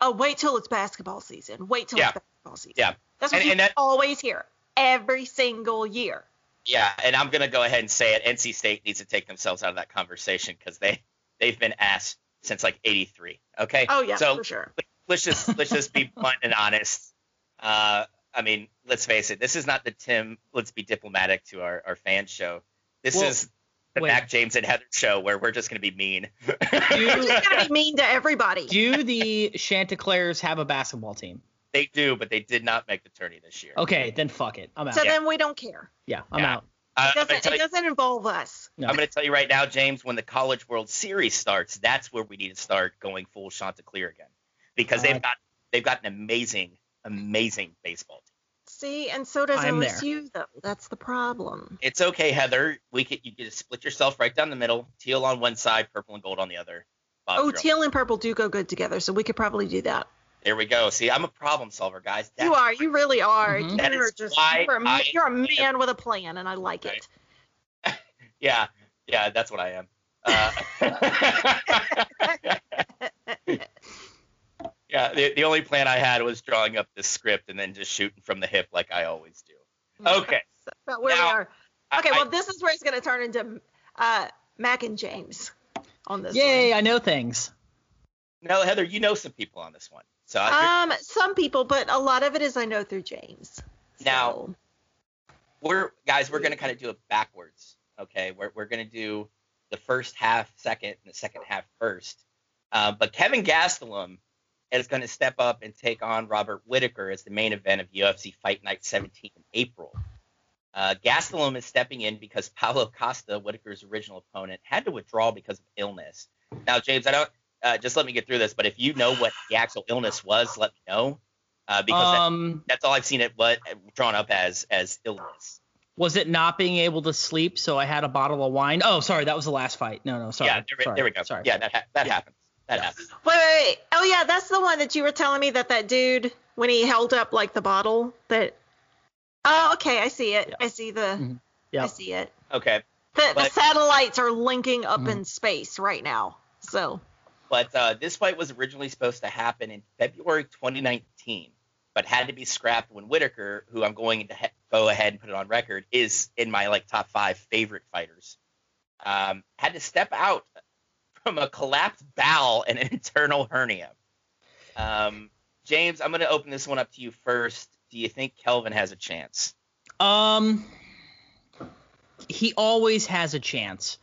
Oh, wait till it's basketball season. Wait till Yeah. it's basketball season. Yeah. That's what And- you and that- always hear every single year. Yeah, and I'm gonna go ahead and say it. NC State needs to take themselves out of that conversation because they they've been asked since like '83. Okay. Oh yeah, So for sure. let's just let's just be [laughs] blunt and honest. Uh, I mean, let's face it. This is not the Tim. Let's be diplomatic to our our fan show. This Well, is the wait. Mac James and Heather show where we're just gonna be mean. You're just gonna be mean to everybody. [laughs] Do the Chanticleers have a basketball team? they do, but they did not make the tourney this year. Okay, then fuck it. I'm out. so Yeah. then we don't care. yeah, I'm Yeah. out. Uh, It doesn't. tell It doesn't involve us. No. I'm going to tell you right now, James, when the College World Series starts, that's where we need to start going full Chanticleer again, because Uh, they've got they've got an amazing, amazing baseball team. See, and so does I'm there. Though. That's the problem. It's okay, Heather. We could you could split yourself right down the middle, teal on one side, purple and gold on the other. Bob Oh, Drill. teal and purple do go good together, so we could probably do that. There we go. See, I'm a problem solver, guys. you are. You really are. Mhm. you're is just. why You're a, you're a am- man with a plan, and I like Right. it. [laughs] Yeah, yeah, that's what I am. Uh, [laughs] [laughs] yeah, the, the only plan I had was drawing up this script and then just shooting from the hip like I always do. Okay. That's about where Now, we are. Okay, I- well, this is where it's going to turn into uh, Mac and James on this. Yay, one. I know things. Now, Heather, you know some people on this one. So I- Um, some people, but a lot of it is I know through James. Now- So, we're guys, we're gonna kind of do it backwards. Okay, we're we're gonna do the first half second and the second half first. Uh, but Kelvin Gastelum is going to step up and take on Robert Whitaker as the main event of UFC Fight Night 17 in April. Uh, Gastelum is stepping in because Paulo Costa, Whitaker's original opponent, had to withdraw because of illness. Now, James, I don't uh, just let me get through this, but if you know what the actual illness was, let me know uh, because that- Um, that's all I've seen it what drawn up as as illness. was it not being able to sleep? So I had a bottle of wine. Oh, sorry, that was the last fight. No, no, sorry. yeah, there, sorry, there we go. Sorry. Yeah, that ha- that Yeah. happens. That Yeah. happens. wait, wait, wait. Oh yeah, that's the one that you were telling me that that dude when he held up like the bottle that. Oh, okay, I see it. Yeah. I see the. Mhm. I see it. Okay, The, the satellites are linking up Mhm. in space right now. So. but uh, this fight was originally supposed to happen in February 2019, but had to be scrapped when Whitaker, who I'm going to he- go ahead and put it on record, is in my like top five favorite fighters, um, had to step out from a collapsed bowel and an [laughs] internal hernia. Um, James, I'm going to open this one up to you first. Do you think Kelvin has a chance? Um, he always has a chance.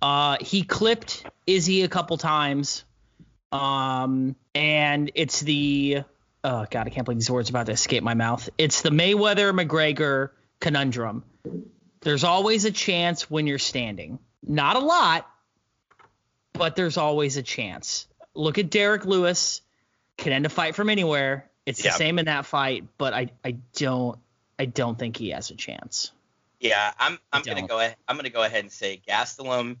Uh, he clipped Izzy a couple times. Um, and it's the oh god, I can't believe these words about to escape my mouth. It's the Mayweather McGregor conundrum. There's always a chance when you're standing. Not a lot, but there's always a chance. Look at Derrick Lewis. Can end a fight from anywhere. It's Yeah. the same in that fight, but I, I don't I don't think he has a chance. Yeah, I'm I'm gonna go ahead. I'm gonna go ahead and say Gastelum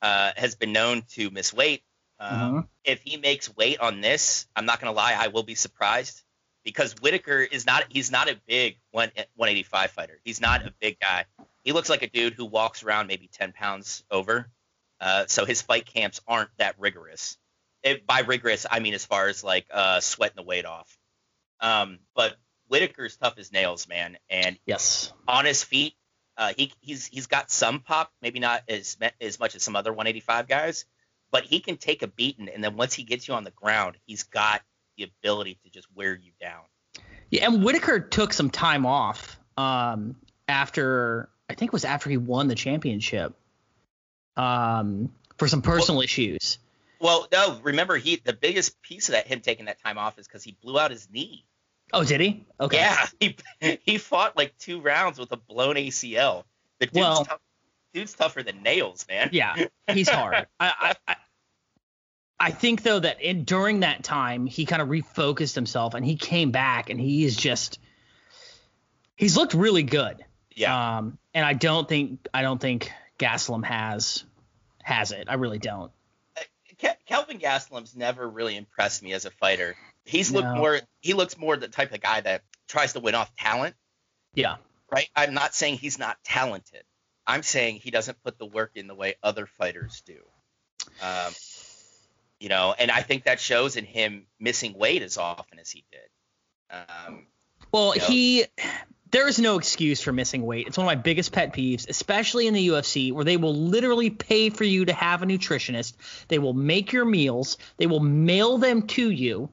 uh, has been known to miss weight. Um, Mhm. If he makes weight on this, I'm not gonna lie, I will be surprised because Whitaker is not he's not a big one 185 fighter. He's not a big guy. He looks like a dude who walks around maybe 10 pounds over. Uh, so his fight camps aren't that rigorous. It, by rigorous, I mean as far as like uh, sweating the weight off. Um, but Whitaker's tough as nails, man, and Yes. on his feet. Uh, he he's he's got some pop, maybe not as as much as some other 185 guys, but he can take a beating, and then once he gets you on the ground, he's got the ability to just wear you down. Yeah, and Whitaker took some time off um, after I think it was after he won the championship um, for some personal issues. Well, no, remember he the biggest piece of that him taking that time off is because he blew out his knee. Oh, did he? Okay. Yeah, he [laughs] he fought like two rounds with a blown ACL. The dude's, Well- tough, dude's tougher than nails, man. Yeah, he's hard. [laughs] I, I, I I think though that in, during that time he kind of refocused himself and he came back and he is just he's looked really good. Yeah. Um, and I don't think I don't think Gastelum has has it. I really don't. Ke- Kelvin Gastelum's never really impressed me as a fighter. He's looked more he looks more the type of guy that tries to win off talent, Yeah. right? I'm not saying he's not talented. I'm saying he doesn't put the work in the way other fighters do. Um, you know, and I think that shows in him missing weight as often as he did. Um, Well, Yeah. he there is no excuse for missing weight. It's one of my biggest pet peeves, especially in the UFC, where they will literally pay for you to have a nutritionist. They will make your meals. They will mail them to you.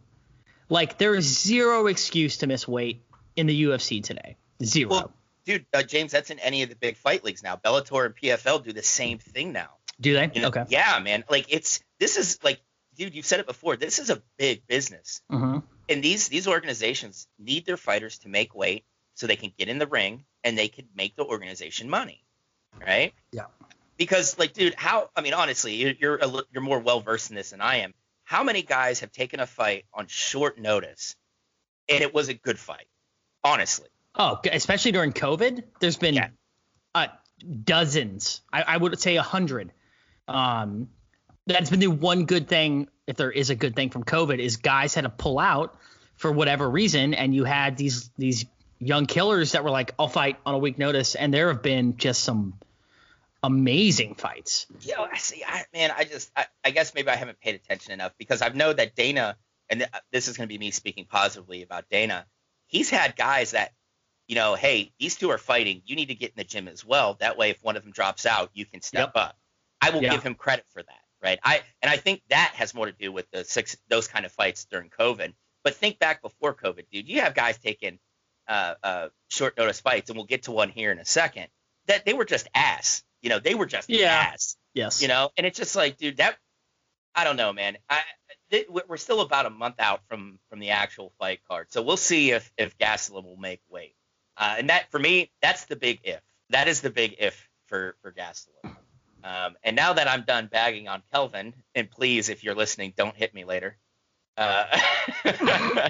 Like there is zero excuse to miss weight in the UFC today. Zero. well, dude, uh, James, that's in any of the big fight leagues now. Bellator and PFL do the same thing now. Do they? You know? Okay. Yeah, man. Like it's this is like, dude, you've said it before. This is a big business. hmm and these these organizations need their fighters to make weight so they can get in the ring and they can make the organization money, right? Yeah. Because like, dude, how? I mean, honestly, you're you're, a, you're more well versed in this than I am. How many guys have taken a fight on short notice, and it was a good fight? Honestly, Oh, especially during COVID, there's been Yeah. uh, dozens. I, I would say a hundred. Um, that's been the one good thing, if there is a good thing from COVID, is guys had to pull out for whatever reason, and you had these these young killers that were like, "I'll fight on a week notice," and there have been just some amazing fights. Yo, I see. I, man, I just, I, I guess maybe I haven't paid attention enough because I've know that Dana, and th- this is going to be me speaking positively about Dana. He's had guys that, you know, hey, these two are fighting. You need to get in the gym as well. That way, if one of them drops out, you can step up. I will Yeah. give him credit for that, right? I and I think that has more to do with the six those kind of fights during COVID. But think back before COVID, dude. You have guys taking uh, uh, short notice fights, and we'll get to one here in a second. That they were just ass. You know, they were just Yeah. ass Yes. you know and it's just like dude that i don't know man i th- we're still about a month out from from the actual fight card so we'll see if if gastelum will make weight uh, and that for me that's the big if that is the big if for for gastelum um, and now that i'm done bagging on kelvin and please if you're listening don't hit me later uh, [laughs]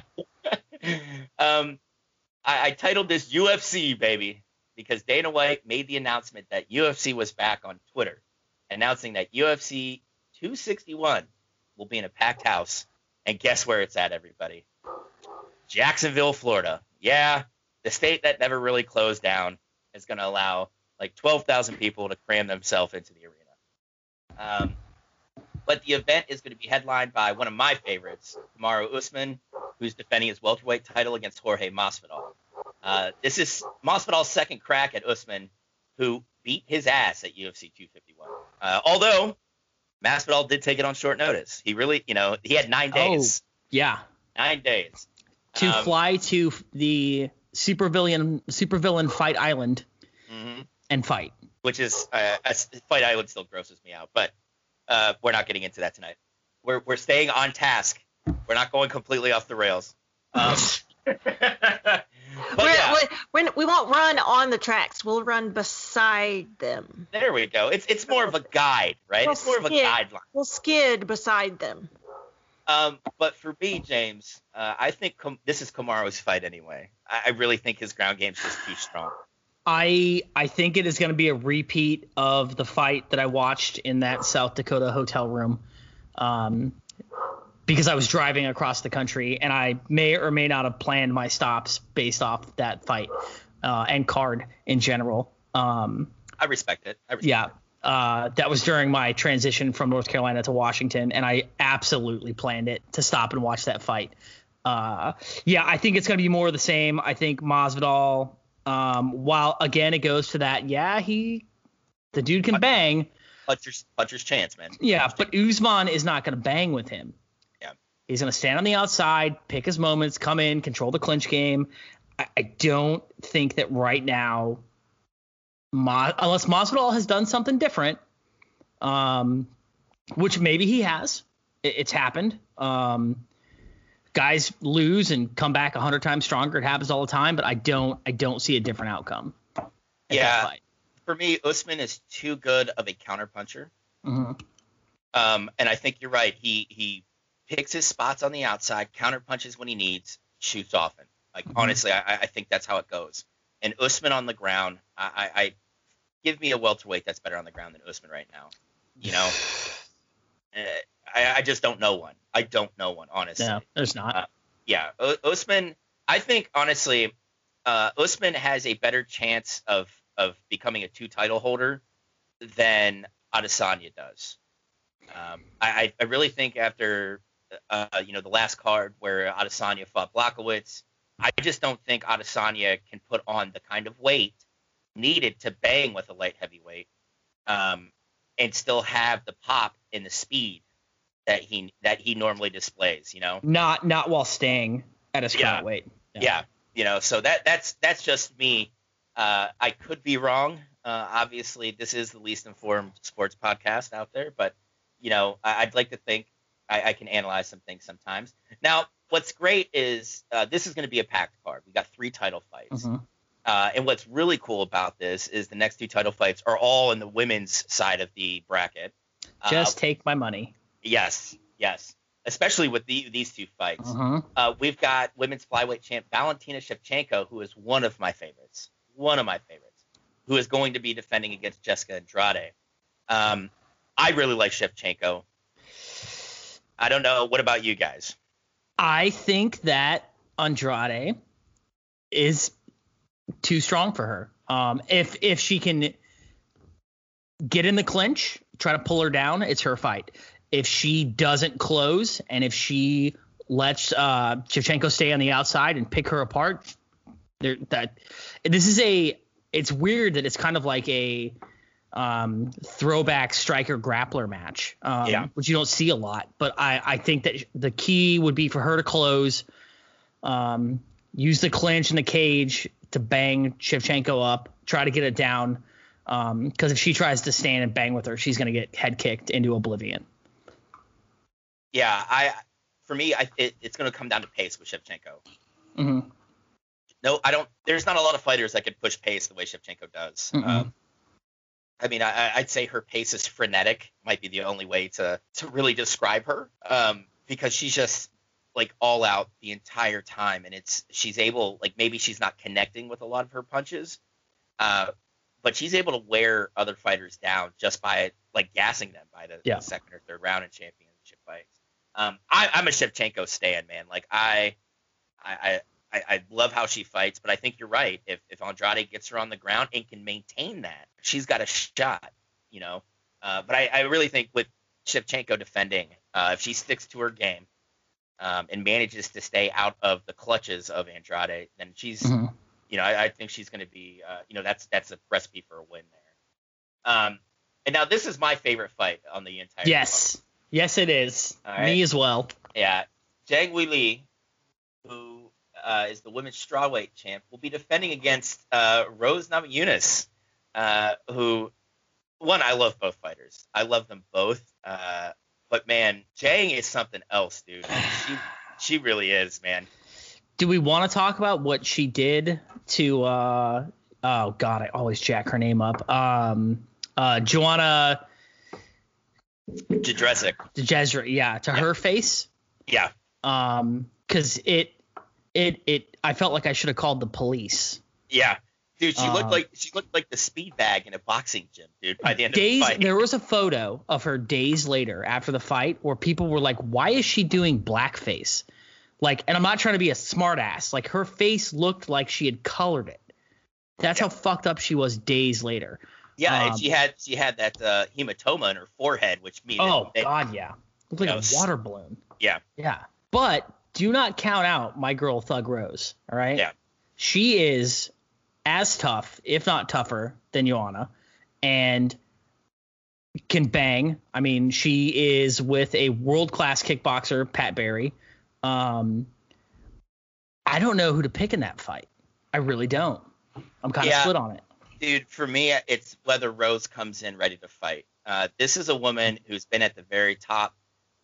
um, I, I titled this ufc baby because Dana White made the announcement that UFC was back on Twitter, announcing that UFC 261 will be in a packed house. And guess where it's at, everybody? Jacksonville, Florida. Yeah, the state that never really closed down is going to allow like 12,000 people to cram themselves into the arena. Um, but the event is going to be headlined by one of my favorites, Kamaru Usman, who's defending his welterweight title against Jorge Masvidal. Uh, this is Masvidal's second crack at Usman, who beat his ass at UFC 251. Uh, although Masvidal did take it on short notice. He really, you know, he had nine days. Oh, Yeah. Nine days. To Um, fly to the supervillain supervillain fight island mhm. and fight. Which is uh, a Fight Island still grosses me out, but uh, we're not getting into that tonight. We're we're staying on task. We're not going completely off the rails. Um, yeah, we're, we're, we won't run on the tracks. We'll run beside them. there we go. It's it's more of a guide, right? It's more of a guideline. We'll skid beside them. Um, but for me, James, uh, I think Com- this is Kamaru's fight anyway. I, I really think his ground game's just too strong. I I think it is going to be a repeat of the fight that I watched in that South Dakota hotel room, um, because I was driving across the country and I may or may not have planned my stops based off that fight uh, and card in general. Um, I respect it. I respect yeah, it. uh, that was during my transition from North Carolina to Washington, and I absolutely planned it to stop and watch that fight. Uh, yeah, I think it's going to be more of the same. I think Masvidal, um, while again it goes to that, yeah, he, the dude can bang, Puncher's, puncher's chance, man. yeah, but Usman is not going to bang with him. Yeah. He's going to stand on the outside, pick his moments, come in, control the clinch game. I, I don't think that right now, Ma, unless Masvidal has done something different, um, which maybe he has, it, it's happened. Um, guys lose and come back a hundred times stronger. It happens all the time, but I don't, I don't see a different outcome. Yeah. For me, Usman is too good of a counterpuncher. Mhm. Um, and I think you're right. He he picks his spots on the outside, counter punches when he needs, shoots often. Like Mhm. honestly, I, I think that's how it goes. And Usman on the ground, I, I, I give me a welterweight that's better on the ground than Usman right now. You know, [sighs] [sighs] [sighs] I, I just don't know one. I don't know one honestly. No, there's not. Uh, Yeah, U- Usman. I think honestly, uh, Usman has a better chance of of becoming a two title holder than Adesanya does. Um, I, I really think after uh, you know the last card where Adesanya fought Blachowicz, I just don't think Adesanya can put on the kind of weight needed to bang with a light heavyweight um, and still have the pop and the speed that he that he normally displays. You know, not not while staying at his current Yeah. weight. yeah. You know, so that that's that's just me. Uh, I could be wrong. Uh, obviously, this is the least informed sports podcast out there, but you know, I, I'd like to think I, I can analyze some things sometimes. Now, what's great is uh, this is going to be a packed card. We got three title fights. Mhm. Uh, and what's really cool about this is the next two title fights are all in the women's side of the bracket. Uh, Just take my money. yes, yes, especially with the, these two fights. Mhm. Uh, we've got women's flyweight champ Valentina Shevchenko, who is one of my favorites, one of my favorites, who is going to be defending against Jessica Andrade. Um, I really like Shevchenko. I don't know. What about you guys? I think that Andrade is too strong for her. Um, if if she can get in the clinch, try to pull her down, it's her fight. If she doesn't close and if she lets uh, Shevchenko stay on the outside and pick her apart, there that this is a it's weird that it's kind of like a um, throwback striker grappler match, um, Yeah. which you don't see a lot. But I, I think that the key would be for her to close, um, use the clinch in the cage to bang Shevchenko up, try to get it down. Because if she tries to stand and bang with her, she's going to get head kicked into oblivion. Yeah, I for me, I, it, it's going to come down to pace with Shevchenko. hmm No, I don't. There's not a lot of fighters that could push pace the way Shevchenko does. Mm-mm. Um, I mean, I, I'd say her pace is frenetic. Might be the only way to to really describe her, um, because she's just like all out the entire time, and it's she's able like maybe she's not connecting with a lot of her punches, uh, but she's able to wear other fighters down just by like gassing them by the, Yeah. the second or third round in championship fights. Um, I, I'm a Shevchenko stan, man. Like I, I, I I, I love how she fights, but I think you're right. If if Andrade gets her on the ground and can maintain that, she's got a shot, you know. Uh, but I, I really think with Shevchenko defending, uh, if she sticks to her game um, and manages to stay out of the clutches of Andrade, then she's, Mhm. you know, I, I think she's going to be, uh, you know, that's that's a recipe for a win there. Um, and now this is my favorite fight on the entire. Yes. Yes, it is. All Me as well. Yeah, Zhang Weili, who uh, is the women's strawweight champ, will be defending against uh, Rose Namajunas, uh, who one I love both fighters. I love them both. Uh, but man, Zhang is something else, dude. She she really is, man. Do we want to talk about what she did to uh oh god, I always jack her name up. Um uh Joanna Jadresic. Jezra, yeah, to her face. Yeah, Um cuz it it it I felt like I should have called the police. yeah, dude. She looked Um, like she looked like the speed bag in a boxing gym, dude. By the end Days of the fight. there was a photo of her days later after the fight where people were like, "Why is she doing blackface?" Like, and I'm not trying to be a smartass. Like her face looked like she had colored it. That's how fucked up she was days later. yeah, um, and she had she had that uh, hematoma in her forehead, which means Oh God, yeah, looked like You a water balloon. Yeah. yeah. But do not count out my girl Thug Rose. All right. Yeah. She is as tough, if not tougher, than Joanna, and can bang. I mean, she is with a world class kickboxer, Pat Barry. Um, I don't know who to pick in that fight. I really don't. I'm kind of Yeah. split on it. dude, for me, it's whether Rose comes in ready to fight. Uh, this is a woman who's been at the very top,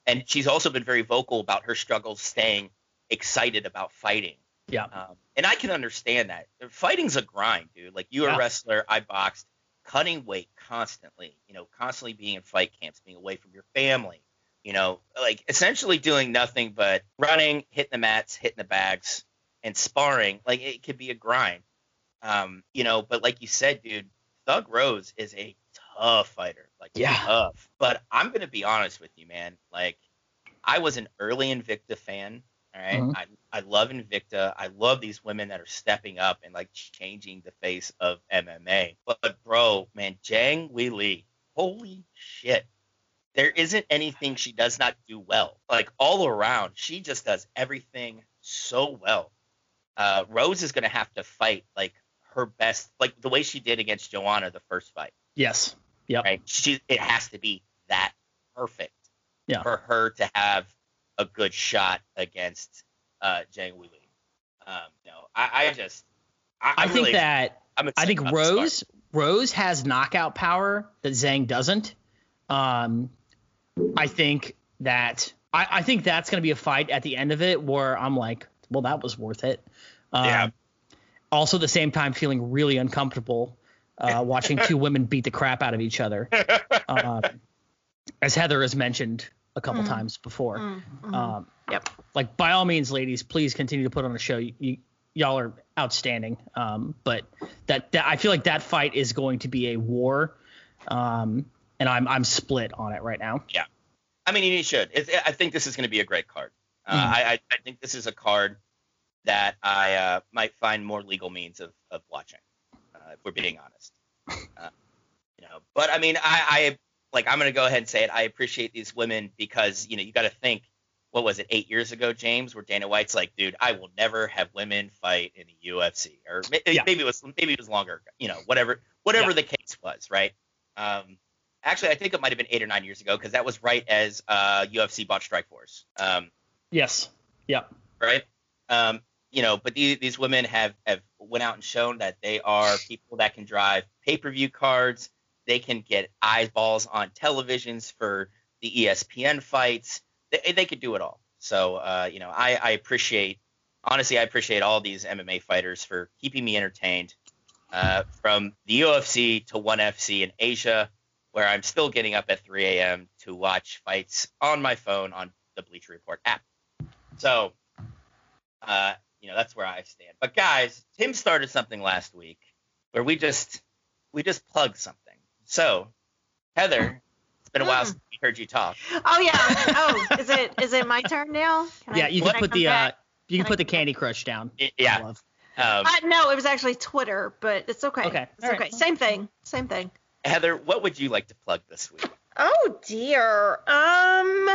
and she's also been very vocal about her struggles staying excited about fighting. Yeah. Um, and I can understand that. Fighting's a grind, dude. Like you're Yeah. a wrestler, I boxed, cutting weight constantly. You know, constantly being in fight camps, being away from your family. You know, like essentially doing nothing but running, hitting the mats, hitting the bags, and sparring. Like it could be a grind. Um, you know, but like you said, dude, Thug Rose is a tough fighter. Like Yeah. tough. But I'm gonna be honest with you, man. Like I was an early Invicta fan, All right? Mhm. I I love Invicta. I love these women that are stepping up and like changing the face of MMA. But, but bro, man, Zhang Weili, holy shit. There isn't anything she does not do well. Like all around, she just does everything so well. Uh, Rose is gonna have to fight like her best, like the way she did against Joanna the first fight. Yes. Yep. Right? She it has to be that perfect Yeah. for her to have a good shot against uh, Jang Li. Um, no, I, I just I, I think that I'm I think about this card. Rose Rose has knockout power that Zhang doesn't. Um, I think that I, I think that's going to be a fight at the end of it where I'm like, well, that was worth it. Um, Yeah. Also, at the same time, feeling really uncomfortable uh, [laughs] watching two women beat the crap out of each other, [laughs] um, as Heather has mentioned a couple Mm. times before. Mm, mhm. Um, Yep. like by all means, ladies, please continue to put on a show. You, you y'all are outstanding. Um, but that, that I feel like that fight is going to be a war. Um, and I'm I'm split on it right now. Yeah. I mean, you should. It, I think this is going to be a great card. Uh, Mhm. I, I I think this is a card that I uh, might find more legal means of, of watching, uh, if we're being honest. Uh, you know, but I mean, I, I like I'm going to go ahead and say it. I appreciate these women because you know you got to think. What was it, eight years ago, James, where Dana White's like, dude, I will never have women fight in the UFC, or Yeah. maybe it was maybe it was longer, you know, whatever whatever Yeah. the case was, right? Um, actually, I think it might have been eight or nine years ago because that was right as uh, UFC bought Strikeforce. Um, Yes. Yep. right? Um, you know, but these, these women have have went out and shown that they are people that can drive pay-per-view cards. They can get eyeballs on televisions for the ESPN fights. They, they could do it all. So, uh, you know, I, I appreciate, honestly, I appreciate all these MMA fighters for keeping me entertained. Uh, from the UFC to ONE FC in Asia, where I'm still getting up at 3 a.m. to watch fights on my phone on the Bleacher Report app. So, uh, you know, that's where I stand. But guys, Tim started something last week where we just we just plugged something. So, Heather, it's been a while Mm. since we heard you talk. Oh yeah. Oh, is it is it my turn now? Can Yeah, I- you can can put the uh, you can Can I put the? Candy Crush down. Y- Yeah. Love. Um, Uh, no, it was actually Twitter, but it's okay. Okay, It's all right. okay. Same thing. Same thing. Heather, what would you like to plug this week? Oh dear. Um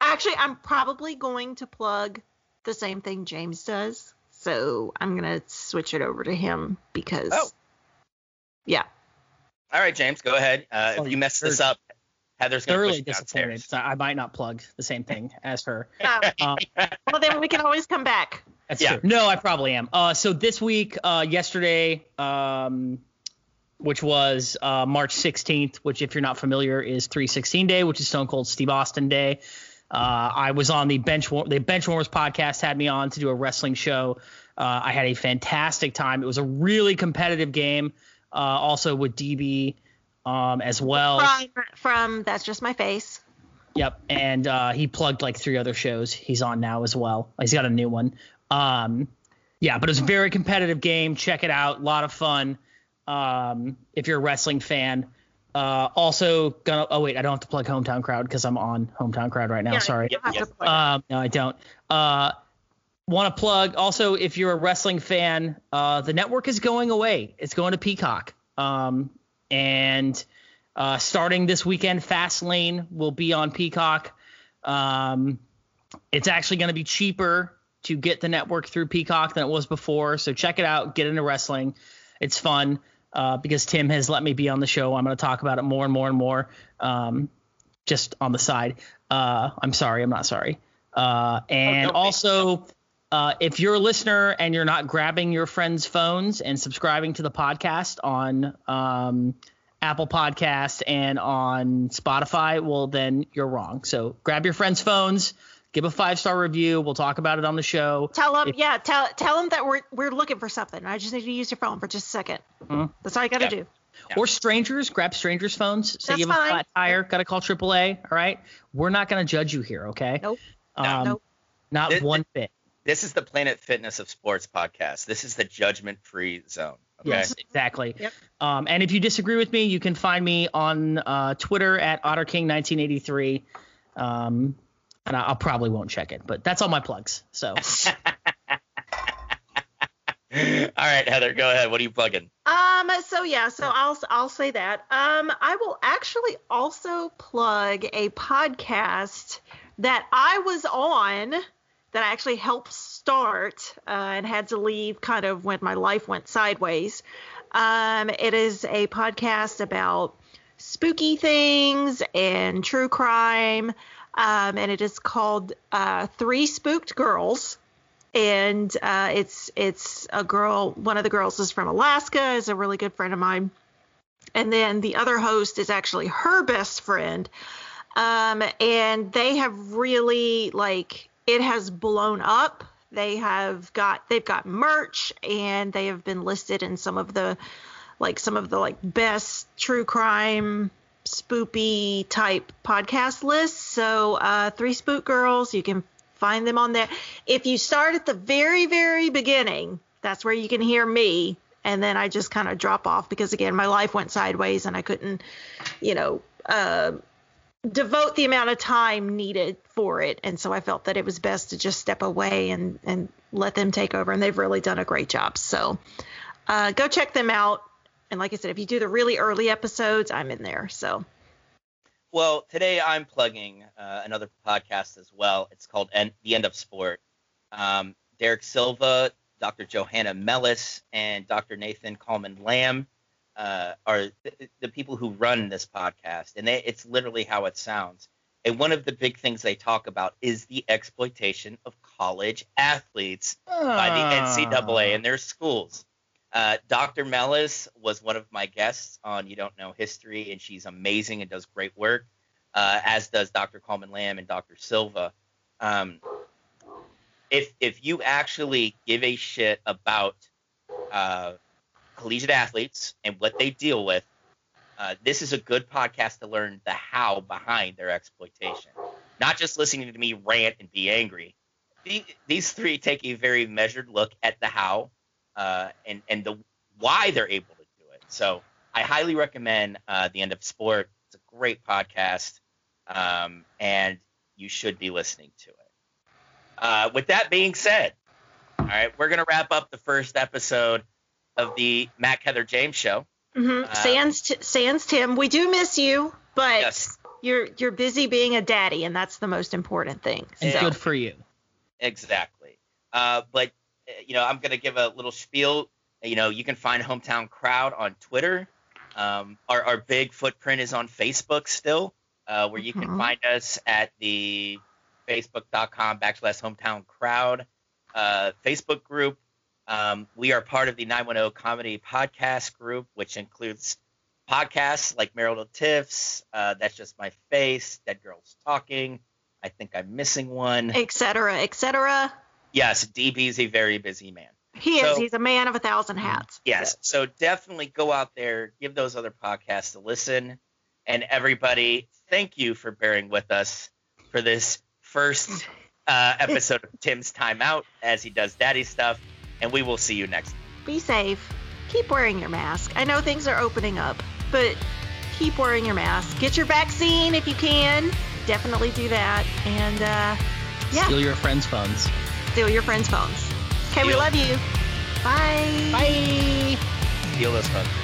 actually I'm probably going to plug the same thing James does. So I'm gonna switch it over to him because Oh. yeah. All right, James, go ahead. Uh, Oh, if you mess this up, Heather's going to push Thoroughly disappointed. So I might not plug the same thing as her. Uh, [laughs] Um, well then we can always come back. That's Yeah. true. No, I probably am. Uh, so this week, uh, yesterday, um, which was uh, March 16th, which if you're not familiar is 316 Day, which is Stone Cold Steve Austin Day. Uh, I was on the bench the Benchwarmers podcast had me on to do a wrestling show. Uh, I had a fantastic time. It was a really competitive game. Uh, also with DB um, as well. From from that's just my face. Yep, and uh, he plugged like three other shows. He's on now as well. He's got a new one. Um, yeah, but it's a very competitive game. Check it out. A lot of fun. Um, if you're a wrestling fan. Uh, also gonna. Oh wait, I don't have to plug Hometown Crowd because I'm on Hometown Crowd right now. Yeah, Sorry. you don't have to plug it. Um, no, I don't. Uh, want to plug also if you're a wrestling fan, uh, the network is going away. It's going to Peacock. Um, and uh, starting this weekend, Fastlane will be on Peacock. Um, it's actually going to be cheaper to get the network through Peacock than it was before. So check it out. Get into wrestling. It's fun uh, because Tim has let me be on the show. I'm going to talk about it more and more and more. Um, just on the side. Uh, I'm sorry. I'm not sorry. Uh, and be. also, uh, if you're a listener and you're not grabbing your friends' phones and subscribing to the podcast on um, Apple Podcast and on Spotify, well, then you're wrong. So grab your friends' phones, give a five star review. We'll talk about it on the show. Tell them, If- yeah, tell tell them that we're we're looking for something. I just need to use your phone for just a 2nd Mhm. That's all you got to Yeah. do. Yeah. Or strangers, grab strangers' phones. Say That's you have a fine. flat tire, got to call AAA. All right. We're not going to judge you here, okay? Nope. Um, Nope. Not It- one bit. This is the Planet Fitness of Sports podcast. This is the judgment-free zone. Okay. Yes, exactly. Yep. Um, and if you disagree with me, you can find me on uh, Twitter at OtterKing1983. Um, and I, I probably won't check it. But that's all my plugs. So. [laughs] All right, Heather, go ahead. What are you plugging? Um, so yeah, so I'll I'll say that. Um, I will actually also plug a podcast that I was on that I actually helped start uh, and had to leave kind of when my life went sideways. Um, it is a podcast about spooky things and true crime, um, and it is called uh, Three Spooked Girls and uh, it's it's a girl. One of the girls is from Alaska, is a really good friend of mine, and then the other host is actually her best friend. Um, and they have really like it has blown up. They have got they've got merch and they have been listed in some of the like some of the like best true crime spoopy type podcast lists. So uh, three spook girls, you can find them on there. If you start at the very, very beginning, that's where you can hear me. And then I just kind of drop off because, again, my life went sideways and I couldn't, you know, uh, devote the amount of time needed for it. And so I felt that it was best to just step away and, and let them take over. And they've really done a great job. So uh, go check them out. And like I said, if you do the really early episodes, I'm in there. So well, today I'm plugging uh, another podcast as well. It's called en- The End of Sport. Um, Derek Silva, Dr. Johanna Mellis, and Dr. Nathan Kalman-Lamb uh, are th- the people who run this podcast, and they, it's literally how it sounds. And one of the big things they talk about is the exploitation of college athletes by the NCAA and their schools. Uh, Dr. Mellis was one of my guests on You Don't Know History, and she's amazing and does great work, uh, as does Dr. Kalman-Lamb and Dr. Silva. Um, if if you actually give a shit about uh, collegiate athletes and what they deal with, uh, this is a good podcast to learn the how behind their exploitation. Not just listening to me rant and be angry. These three take a very measured look at the how uh, and and the why they're able to do it. So I highly recommend uh, the End of Sport. It's a great podcast, um, and you should be listening to it. Uh, with that being said, all right, we're gonna wrap up the first episode of the Matt Heather James show. Mm-hmm. Uh, Sans, Sans Tim, we do miss you, but yes. you're you're busy being a daddy, and that's the most important thing. And good for you. Exactly. Uh, but you know, I'm going to give a little spiel. You know, you can find Hometown Crowd on Twitter. Um, our, our big footprint is on Facebook still, uh, where you can mm-hmm. find us at the facebook.com backslash hometown crowd uh, Facebook group. Um, we are part of the 910 Comedy Podcast group, which includes podcasts like Marital Tiffs, uh, That's Just My Face, Dead Girls Talking. I think I'm missing one. Etc. Etc. Yes, DB is a very busy man. He so, is. He's a man of a thousand hats. Yes. So definitely go out there, give those other podcasts a listen. And everybody, thank you for bearing with us for this first uh, episode of Tim's Timeout as he does daddy stuff. And we will see you next. Be safe. Keep wearing your mask. I know things are opening up, but keep wearing your mask. Get your vaccine if you can. Definitely do that. And uh, yeah. Steal your friends' phones steal your friends' phones. Okay, we love you. Bye. Bye. Steal this phone.